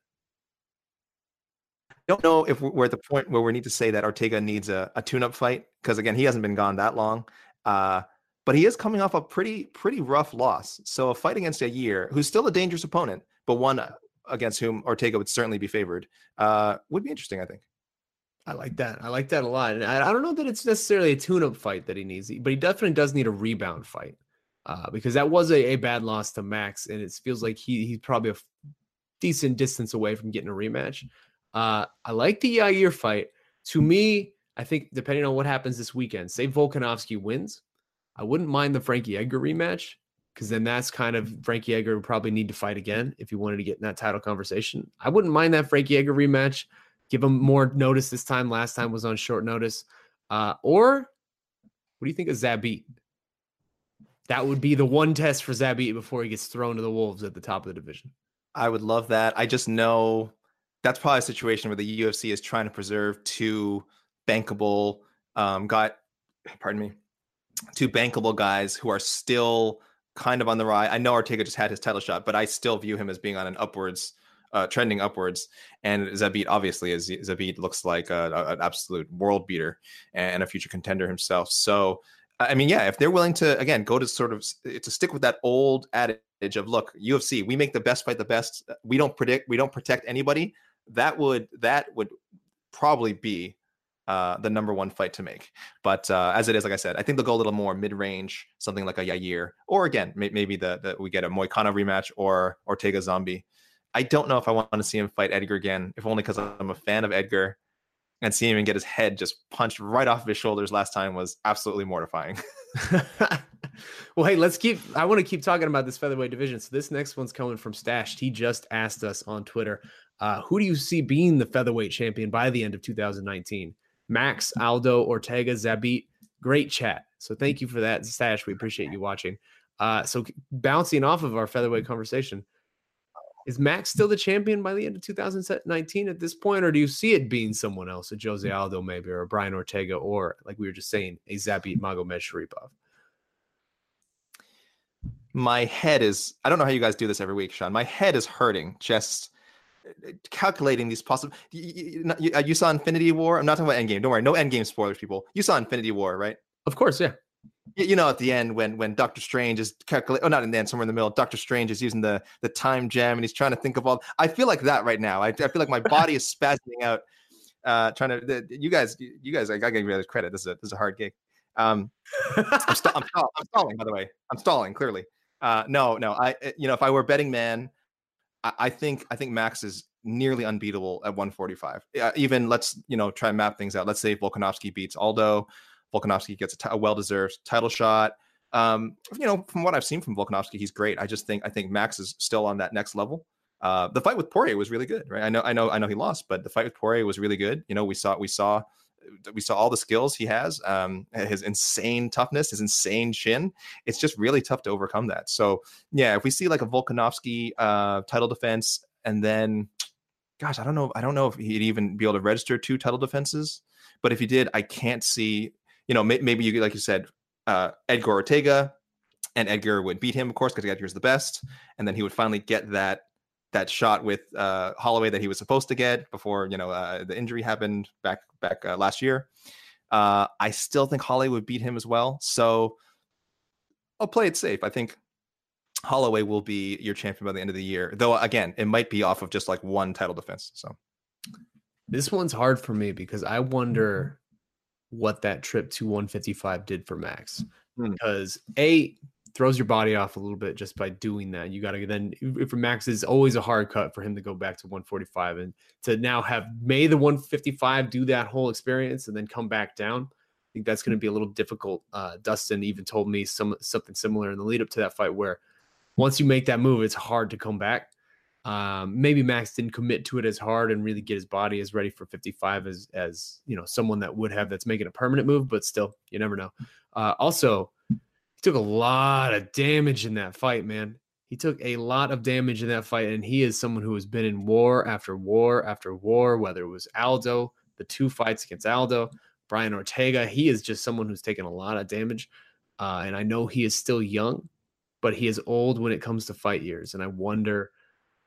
don't know if we're at the point where we need to say that Ortega needs a, a tune-up fight because again, he hasn't been gone that long. Uh, but he is coming off a pretty pretty rough loss. So a fight against Yair, who's still a dangerous opponent, but one against whom Ortega would certainly be favored, uh, would be interesting. I think. I like that. I like that a lot. And I, I don't know that it's necessarily a tune-up fight that he needs, but he definitely does need a rebound fight uh, because that was a, a, bad loss to Max, and it feels like he he's probably a decent distance away from getting a rematch. Uh, I like the Yair fight. To me, I think depending on what happens this weekend, say Volkanovski wins, I wouldn't mind the Frankie Edgar rematch because then that's kind of Frankie Edgar would probably need to fight again if he wanted to get in that title conversation. I wouldn't mind that Frankie Edgar rematch. Give him more notice this time. Last time was on short notice. Uh, or what do you think of Zabit? That would be the one test for Zabit before he gets thrown to the wolves at the top of the division. I would love that. I just know that's probably a situation where the UFC is trying to preserve two bankable um, got pardon me two bankable guys who are still kind of on the rise. I know Ortega just had his title shot, but I still view him as being on an upwards, uh, trending upwards. And Zabit obviously is Zabit looks like a, a, an absolute world beater and a future contender himself. So I mean, yeah, if they're willing to again go to sort of to stick with that old adage of look, UFC, we make the best fight the best. We don't predict, we don't protect anybody that would that would probably be uh, the number one fight to make. But uh, as it is, like I said, I think they'll go a little more mid range, something like a Yair, or again, may- maybe the, the we get a Moicano rematch or Ortega Zombie. I don't know if I want to see him fight Edgar again, if only because I'm a fan of Edgar. And seeing him get his head just punched right off of his shoulders last time was absolutely mortifying. well, hey, let's keep. I want to keep talking about this featherweight division. So this next one's coming from Stashed. He just asked us on Twitter uh, who do you see being the featherweight champion by the end of 2019? Max, Aldo, Ortega, Zabit. Great chat. So thank you for that, Stash. We appreciate you watching. Uh, so bouncing off of our featherweight conversation, is Max still the champion by the end of 2019 at this point, or do you see it being someone else, a Jose Aldo maybe, or a Brian Ortega, or like we were just saying, a Zabit Magomedsharipov? My head is, I don't know how you guys do this every week, Sean. My head is hurting just calculating these possible. You, you, you, saw Infinity War. I'm not talking about Endgame. Don't worry, no Endgame spoilers, people. You saw Infinity War, right? Of course, yeah. You, you know, at the end when when Doctor Strange is calculating, oh, not in the end, somewhere in the middle. Doctor Strange is using the the time gem and he's trying to think of all. I feel like that right now. I, I feel like my body is spasming out, uh, trying to. The, you guys, you guys, I gotta give you guys credit. This is a this is a hard gig. Um, I'm, st- I'm, I'm stalling, by the way. I'm stalling clearly. Uh, no, no. I, you know, if I were betting man, I, think I think Max is nearly unbeatable at 145. Uh, even let's you know try and map things out. Let's say Volkanovski beats Aldo. Volkanovski gets a, t- a well-deserved title shot. Um, you know, from what I've seen from Volkanovski, he's great. I just think I think Max is still on that next level. Uh, the fight with Poirier was really good, right? I know, I know, I know he lost, but the fight with Poirier was really good. You know, we saw we saw we saw all the skills he has, um, his insane toughness, his insane chin. It's just really tough to overcome that. So yeah, if we see like a Volkanovski uh, title defense, and then, gosh, I don't know, I don't know if he'd even be able to register two title defenses. But if he did, I can't see. You know, may, maybe you like you said, uh, Edgar Ortega, and Edgar would beat him, of course, because Edgar's the best, and then he would finally get that that shot with uh, Holloway that he was supposed to get before you know uh, the injury happened back back uh, last year. Uh, I still think Holloway would beat him as well. So I'll play it safe. I think Holloway will be your champion by the end of the year. Though again, it might be off of just like one title defense. So this one's hard for me because I wonder what that trip to 155 did for Max. Hmm. Because a throws your body off a little bit just by doing that. You got to then, for Max, is always a hard cut for him to go back to 145 and to now have May the 155 do that whole experience and then come back down. I think that's going to be a little difficult. Uh, Dustin even told me some something similar in the lead up to that fight, where once you make that move, it's hard to come back. Um, maybe Max didn't commit to it as hard and really get his body as ready for 55 as as you know someone that would have that's making a permanent move, but still, you never know. Uh, also, took a lot of damage in that fight, man. He took a lot of damage in that fight, and he is someone who has been in war after war after war, whether it was Aldo, the two fights against Aldo, Brian Ortega. He is just someone who's taken a lot of damage. Uh, and I know he is still young, but he is old when it comes to fight years. And I wonder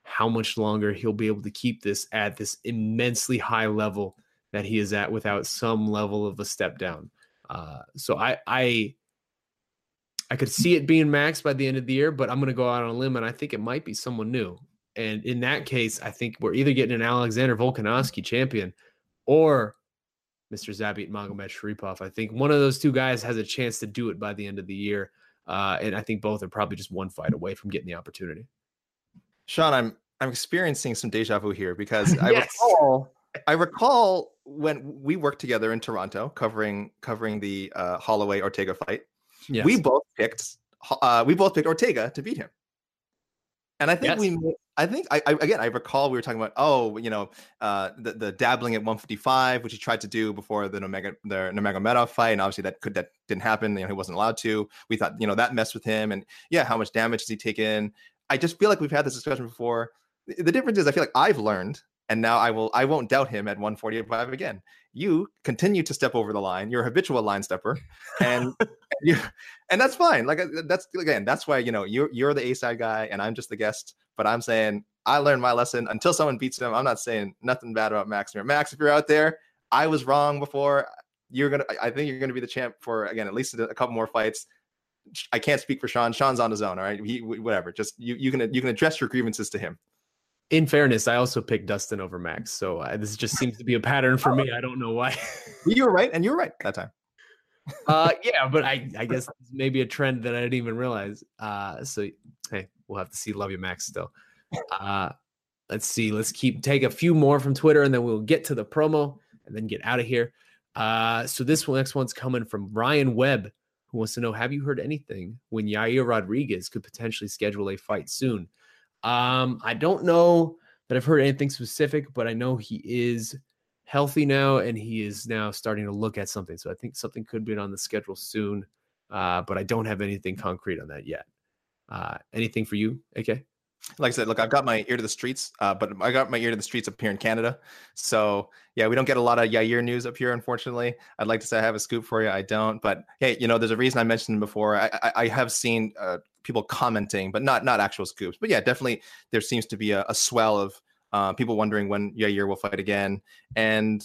how much longer he'll be able to keep this at this immensely high level that he is at without some level of a step down. Uh, so I, I, I could see it being Max by the end of the year, but I'm going to go out on a limb and I think it might be someone new. And in that case, I think we're either getting an Alexander Volkanovski champion or Mr. Zabit Magomedsharipov. I think one of those two guys has a chance to do it by the end of the year. Uh, and I think both are probably just one fight away from getting the opportunity. Sean, I'm I'm experiencing some deja vu here because I yes. recall I recall when we worked together in Toronto covering covering the uh, Holloway Ortega fight. Yes. We both picked uh, we both picked Ortega to beat him. And I think yes. we, I think, I, I, again, I recall we were talking about, oh, you know, uh, the, the dabbling at 155, which he tried to do before the Omega, the Nurmagomedov fight, and obviously that could that didn't happen. You know, he wasn't allowed to. We thought, you know, that messed with him, and yeah, how much damage has he taken? I just feel like we've had this discussion before. The difference is, I feel like I've learned and now I will I won't doubt him at 145 again. You continue to step over the line. You're a habitual line stepper, and you and that's fine. Like uh, that's again, that's why you know you're you're the A side guy, and I'm just the guest. But I'm saying I learned my lesson. Until someone beats him, I'm not saying nothing bad about Max. Max, if you're out there, I was wrong before. You're gonna. I think you're gonna be the champ for again at least a couple more fights. I can't speak for Sean. Sean's on his own. All right, he whatever. Just you you can you can address your grievances to him in fairness, I also picked Dustin over Max. So uh, this just seems to be a pattern for me. I don't know why. you were right, and you were right that time. Uh, yeah, but I, I guess maybe a trend that I didn't even realize. Uh, so hey, we'll have to see. Love you, Max. Still. Uh, let's see. Let's keep take a few more from Twitter, and then we'll get to the promo, and then get out of here. Uh, so this one, next one's coming from Ryan Webb, who wants to know: Have you heard anything when Yair Rodriguez could potentially schedule a fight soon? Um, I don't know that I've heard anything specific, but I know he is healthy now and he is now starting to look at something. So I think something could be on the schedule soon, uh, but I don't have anything concrete on that yet. Uh, anything for you, AK? like I said, look, I've got my ear to the streets, uh, but I got my ear to the streets up here in Canada. So yeah, we don't get a lot of Yair news up here, unfortunately. I'd like to say I have a scoop for you. I don't, but hey, you know, there's a reason I mentioned before. I, I, I have seen uh, people commenting, but not not actual scoops. But yeah, definitely there seems to be a, a swell of Uh, people wondering when Yair will fight again, and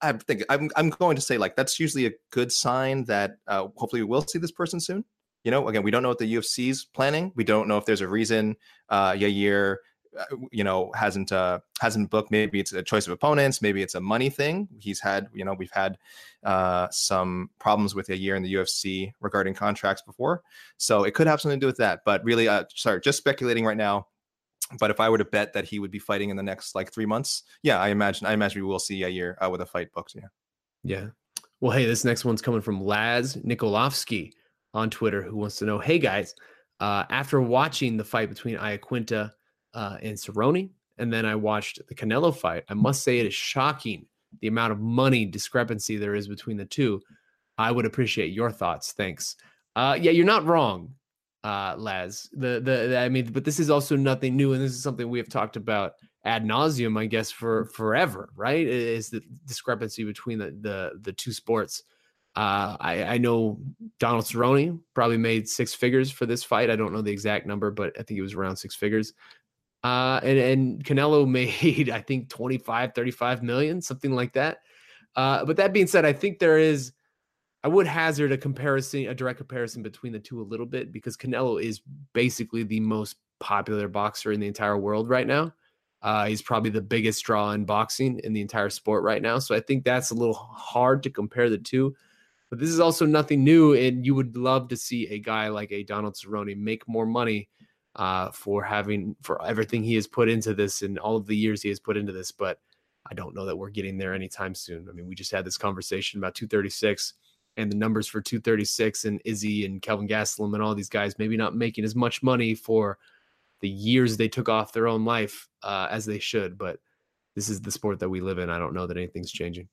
I think I'm I'm going to say like that's usually a good sign that uh, hopefully we will see this person soon. You know, again, we don't know what the UFC's planning. We don't know if there's a reason uh, Yair uh, you know hasn't uh hasn't booked. Maybe it's a choice of opponents. Maybe it's a money thing. He's had you know we've had uh some problems with Yair in the ufc regarding contracts before. So it could have something to do with that. But really uh sorry just speculating right now but if i were to bet that he would be fighting in the next like three months yeah i imagine i imagine we will see Yair uh, with a fight booked yeah yeah well hey this next one's coming from laz nikolovsky on twitter who wants to know hey guys uh, after watching the fight between Iaquinta uh, and Cerrone, and then I watched the Canelo fight. I must say it is shocking the amount of money discrepancy there is between the two. I would appreciate your thoughts. Thanks. Uh, yeah, you're not wrong, uh, Laz. The, the, the I mean, but this is also nothing new, and this is something we have talked about ad nauseum, I guess, for forever. Right? Is the discrepancy between the the the two sports. Uh, I, I know Donald Cerrone probably made six figures for this fight. I don't know the exact number, but I think it was around six figures. Uh, and, and Canelo made, I think, 25, 35 million, something like that. Uh, but that being said, I think there is, I would hazard a comparison, a direct comparison between the two a little bit because Canelo is basically the most popular boxer in the entire world right now. Uh, he's probably the biggest draw in boxing in the entire sport right now. So I think that's a little hard to compare the two. But this is also nothing new, and you would love to see a guy like a Donald Cerrone make more money uh, for having for everything he has put into this and all of the years he has put into this. But I don't know that we're getting there anytime soon. I mean, we just had this conversation about 236 and the numbers for 236 and Izzy and Kelvin Gastelum and all these guys maybe not making as much money for the years they took off their own life uh, as they should. But this is the sport that we live in. I don't know that anything's changing.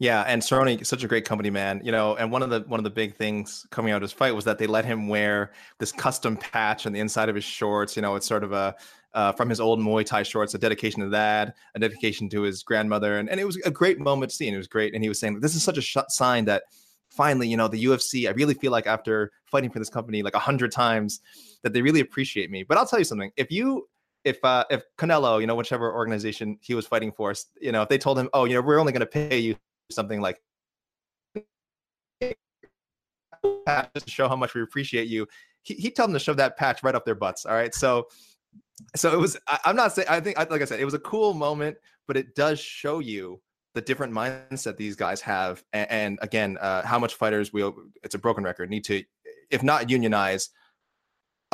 Yeah, and Cerrone, such a great company man, you know. And one of the one of the big things coming out of his fight was that they let him wear this custom patch on the inside of his shorts. You know, it's sort of a uh, from his old Muay Thai shorts, a dedication to that, a dedication to his grandmother, and and it was a great moment to see. And it was great. And he was saying this is such a sh- sign that finally, you know, the UFC. I really feel like after fighting for this company like a hundred times, that they really appreciate me. But I'll tell you something: if you if uh, if Canelo, you know, whichever organization he was fighting for, you know, if they told him, oh, you know, we're only going to pay you something like just to show how much we appreciate you. He he told them to shove that patch right up their butts. All right, so so it was. I, am not saying. I think, like I said, it was a cool moment, but it does show you the different mindset these guys have, and, and again, uh, how much fighters will, It's a broken record. Need to, if not unionize,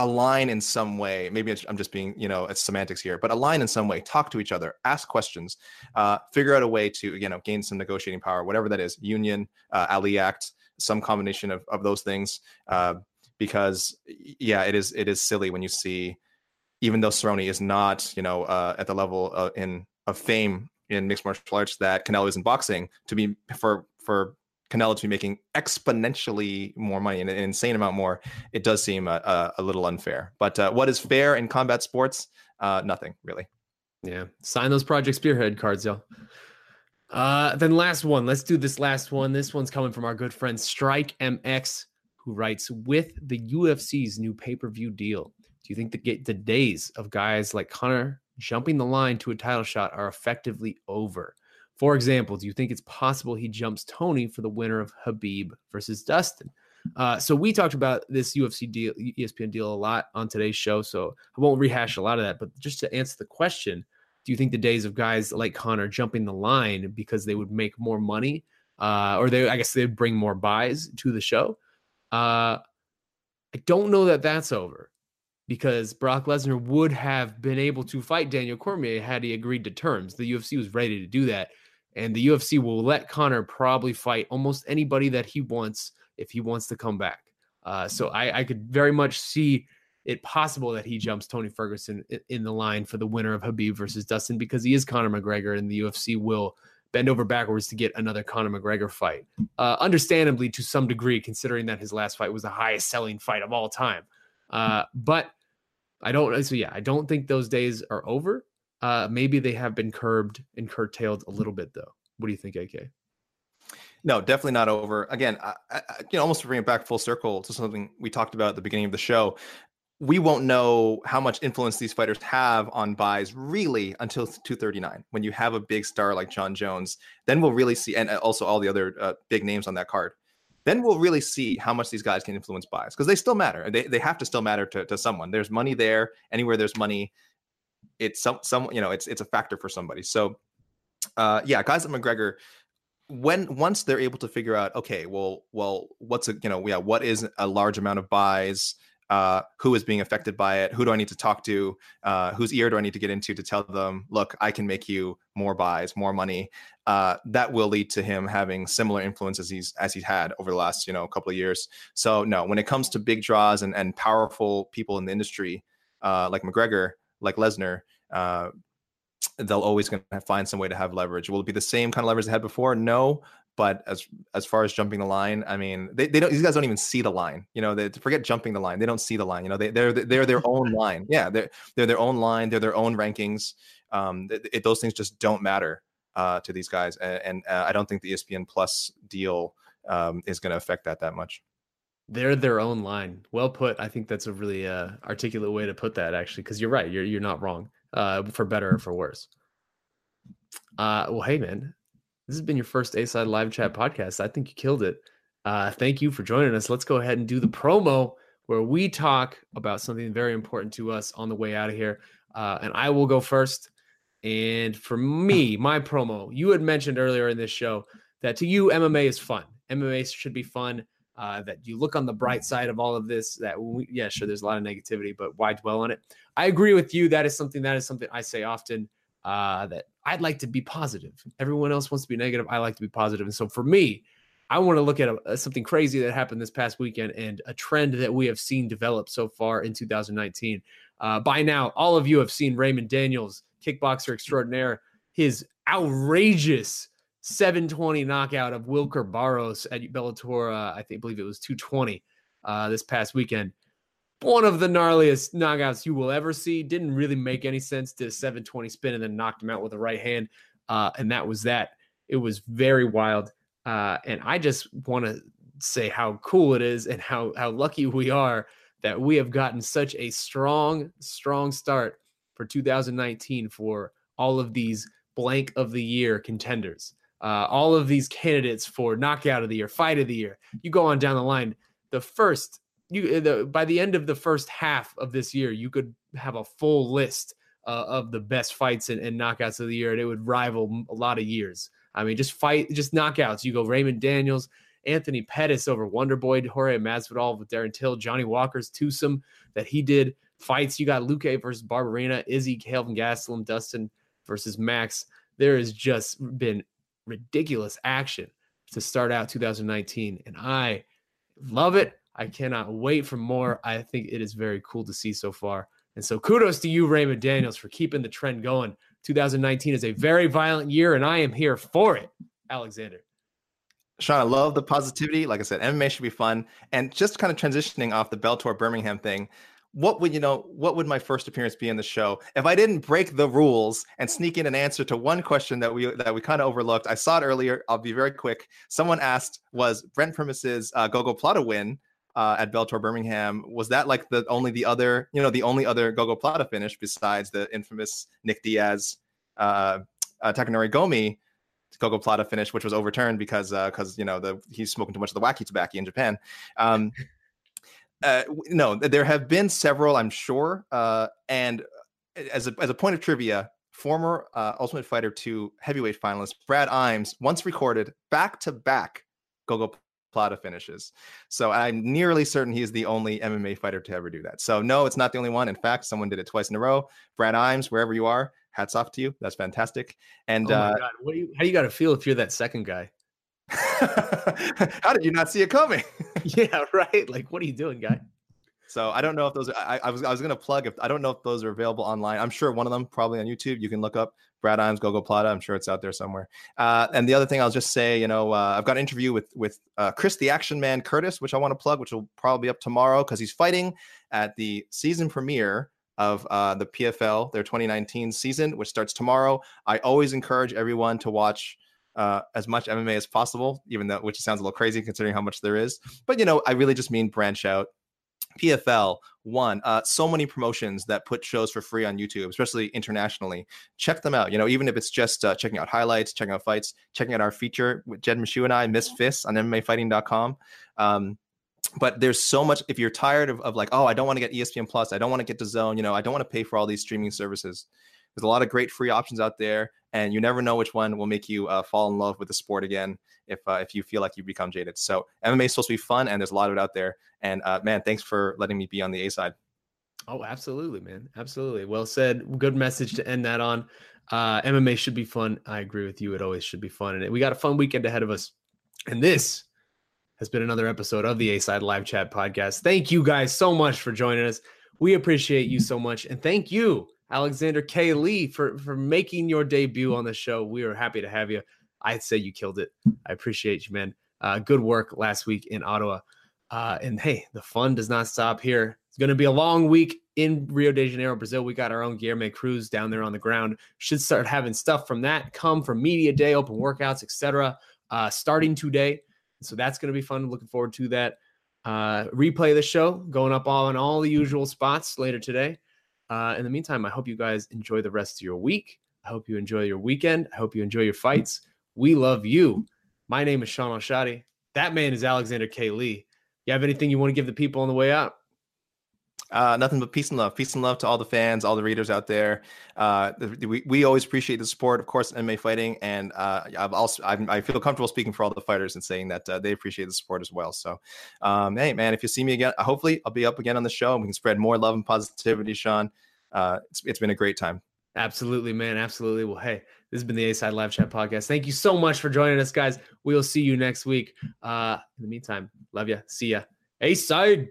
align in some way maybe i'm just being you know it's semantics here but align in some way talk to each other ask questions uh, figure out a way to you know gain some negotiating power whatever that is union uh, ali act some combination of, of those things uh, because yeah it is it is silly when you see even though Cerrone is not you know uh, at the level uh, in of fame in mixed martial arts that Canelo is in boxing to be for for Canelo to be making exponentially more money, an, an insane amount more, it does seem a, a, a little unfair. But uh, what is fair in combat sports? Uh, nothing really. Yeah, sign those Project Spearhead cards, y'all. Uh, then last one. Let's do this last one. This one's coming from our good friend Strike MX, who writes with the UFC's new pay per view deal. Do you think the the days of guys like Conor jumping the line to a title shot are effectively over? For example, do you think it's possible he jumps Tony for the winner of Khabib versus Dustin? Uh, so we talked about this UFC deal, ESPN deal a lot on today's show, so I won't rehash a lot of that. But just to answer the question, do you think the days of guys like Conor jumping the line because they would make more money, uh, or they, I guess, they'd bring more buys to the show? Uh, I don't know that that's over because Brock Lesnar would have been able to fight Daniel Cormier had he agreed to terms. The UFC was ready to do that. And the UFC will let Conor probably fight almost anybody that he wants if he wants to come back. Uh, so I, I, could very much see it possible that he jumps Tony Ferguson in, in the line for the winner of Khabib versus Dustin because he is Conor McGregor and the UFC will bend over backwards to get another Conor McGregor fight. Uh, understandably, to some degree, considering that his last fight was the highest selling fight of all time. Uh, but I don't. So yeah, I don't think those days are over. Uh, maybe they have been curbed and curtailed a little bit, though. What do you think, AK? No, definitely not over. Again, I, I, you know, almost to bring it back full circle to something we talked about at the beginning of the show. we won't know how much influence these fighters have on buys really until 239 when you have a big star like Jon Jones. Then we'll really see, and uh, also all the other uh, big names on that card. Then we'll really see how much these guys can influence buys because they still matter. They, they have to still matter to, to someone. There's money there. Anywhere there's money, it's some some you know it's it's a factor for somebody. So uh, yeah, guys like McGregor, when once they're able to figure out, okay, well, well, what's a you know, yeah, what is a large amount of buys? Uh, who is being affected by it? Who do I need to talk to? Uh, whose ear do I need to get into to tell them, look, I can make you more buys, more money? Uh, that will lead to him having similar influence as he's as he's had over the last you know couple of years. So no, when it comes to big draws and and powerful people in the industry uh, like McGregor, like Lesnar, uh, they'll always going to find some way to have leverage. Will it be the same kind of leverage they had before? No. But as as far as jumping the line, I mean, they, they don't. These guys don't even see the line. You know, they forget jumping the line. They don't see the line. You know, they they're they're their own line. Yeah, they're they're their own line. They're their own rankings. Um, it, it, those things just don't matter uh, to these guys, and, and uh, I don't think the ESPN Plus deal um, is going to affect that that much. They're their own line. Well put. I think that's a really uh, articulate way to put that, actually, because you're right. You're you're not wrong uh, for better or for worse. Uh, well, hey, man, this has been your first A Side Live Chat podcast. I think you killed it. Uh, thank you for joining us. Let's go ahead and do the promo where we talk about something very important to us on the way out of here. Uh, and I will go first. And for me, my promo, you had mentioned earlier in this show that to you, MMA is fun. MMA should be fun. Uh, that you look on the bright side of all of this. That we, yeah, sure, there's a lot of negativity, but why dwell on it? I agree with you. That is something that is something I say often. Uh, that I'd like to be positive. Everyone else wants to be negative. I like to be positive, and so for me, I want to look at a, something crazy that happened this past weekend and a trend that we have seen develop so far in 2019. Uh, by now, all of you have seen Raymond Daniels, kickboxer extraordinaire, his outrageous 720 knockout of Wilker Barros at Bellator. Uh, I think, believe it was 220 uh, this past weekend. One of the gnarliest knockouts you will ever see. Didn't really make any sense. Did a 720 spin and then knocked him out with a right hand. Uh, and that was that. It was very wild. Uh, and I just want to say how cool it is and how, how lucky we are that we have gotten such a strong, strong start for 2019 for all of these blank of the year contenders uh, all of these candidates for knockout of the year, fight of the year. You go on down the line. The first, you uh, the, by the end of the first half of this year, you could have a full list uh, of the best fights and, and, knockouts of the year, and it would rival a lot of years. I mean, just fight, just knockouts. You go Raymond Daniels, Anthony Pettis over Wonder Boy, Jorge Masvidal with Darren Till, Johnny Walker's twosome that he did. Fights you got Luque versus Barberena, Izzy, Kelvin Gastelum, Dustin versus Max. There has just been ridiculous action to start out 2019. And I love it. I cannot wait for more. I think it is very cool to see so far. And so kudos to you, Raymond Daniels, for keeping the trend going. 2019 is a very violent year, and I am here for it. Alexander. Sean, I love the positivity. Like I said, MMA should be fun. And just kind of transitioning off the Bellator Birmingham thing, what would you know what would my first appearance be in the show? If i didn't break the rules and sneak in an answer to one question that we that we kind of overlooked i saw it earlier i'll be very quick. Someone asked was brent primus's uh, gogo plata win uh, at Bellator Birmingham? Was that like the only the other you know the only other Gogo Plata finish besides the infamous Nick Diaz uh, uh Takanori Gomi gogoplata finish which was overturned because because uh, you know the he's smoking too much of the wacky tobacco in Japan? Um, uh, no, there have been several, I'm sure. Uh, and uh, as a, as a point of trivia, former uh, Ultimate Fighter 2 heavyweight finalist Brad Imes once recorded back to back Gogo Plata finishes. So I'm nearly certain he's the only MMA fighter to ever do that. So no, it's not the only one. In fact, someone did it twice in a row. Brad Imes, wherever you are, hats off to you. That's fantastic. And oh uh, do you, how do you got to feel if you're that second guy? How did you not see it coming? yeah, right. Like, what are you doing, guy? So I don't know if those. Are, I, I was I was gonna plug if I don't know if those are available online. I'm sure one of them probably on YouTube. You can look up Brad Imes Gogoplata. I'm sure it's out there somewhere. Uh, and the other thing I'll just say, you know, uh, I've got an interview with with uh, Chris the Action Man Curtis, which I want to plug, which will probably be up tomorrow because he's fighting at the season premiere of uh, the PFL, their 2019 season, which starts tomorrow. I always encourage everyone to watch uh, as much MMA as possible, even though which sounds a little crazy considering how much there is. But you know, I really just mean branch out. PFL, one, uh, so many promotions that put shows for free on YouTube, especially internationally. Check them out. You know, even if it's just uh, checking out highlights, checking out fights, checking out our feature with Jed Meshew and I, Missed Fists on MMAfighting.com. Um, but there's so much. If you're tired of, of like, oh, I don't want to get ESPN Plus, I don't want to get DAZN, you know, I don't want to pay for all these streaming services. There's a lot of great free options out there, and you never know which one will make you uh, fall in love with the sport again if uh, if you feel like you become jaded. So MMA is supposed to be fun, and there's a lot of it out there. And uh, man, thanks for letting me be on the A side. Oh, absolutely, man. Absolutely. Well said. Good message to end that on. Uh, MMA should be fun. I agree with you. It always should be fun. And we got a fun weekend ahead of us. And this has been another episode of the A Side Live Chat Podcast. Thank you guys so much for joining us. We appreciate you so much. And thank you, Alexander K. Lee, for, for making your debut on the show. We are happy to have you. I'd say you killed it. I appreciate you, man. Uh, good work last week in Ottawa. Uh, and hey, the fun does not stop here. It's going to be a long week in Rio de Janeiro, Brazil. We got our own Guilherme Cruz down there on the ground. Should start having stuff from that come from media day, open workouts, etc. Uh, starting today. So that's going to be fun. Looking forward to that. Uh, replay the show going up all on all the usual spots later today. Uh, in the meantime, I hope you guys enjoy the rest of your week. I hope you enjoy your weekend. I hope you enjoy your fights. We love you. My name is Shaun Al-Shatti. That man is Alexander K. Lee. You have anything you want to give the people on the way out? Uh, nothing but peace and love. Peace and love to all the fans, all the readers out there. Uh, we, we always appreciate the support, of course, MMA fighting, and uh, I've also I'm, i feel comfortable speaking for all the fighters and saying that uh, they appreciate the support as well. So, um, hey man, if you see me again, hopefully I'll be up again on the show and we can spread more love and positivity. Shaun, uh, it's, it's been a great time. Absolutely, man. Absolutely. Well, hey, this has been the A Side Live Chat Podcast. Thank you so much for joining us, guys. We'll see you next week. Uh, in the meantime, love you. See ya. A Side.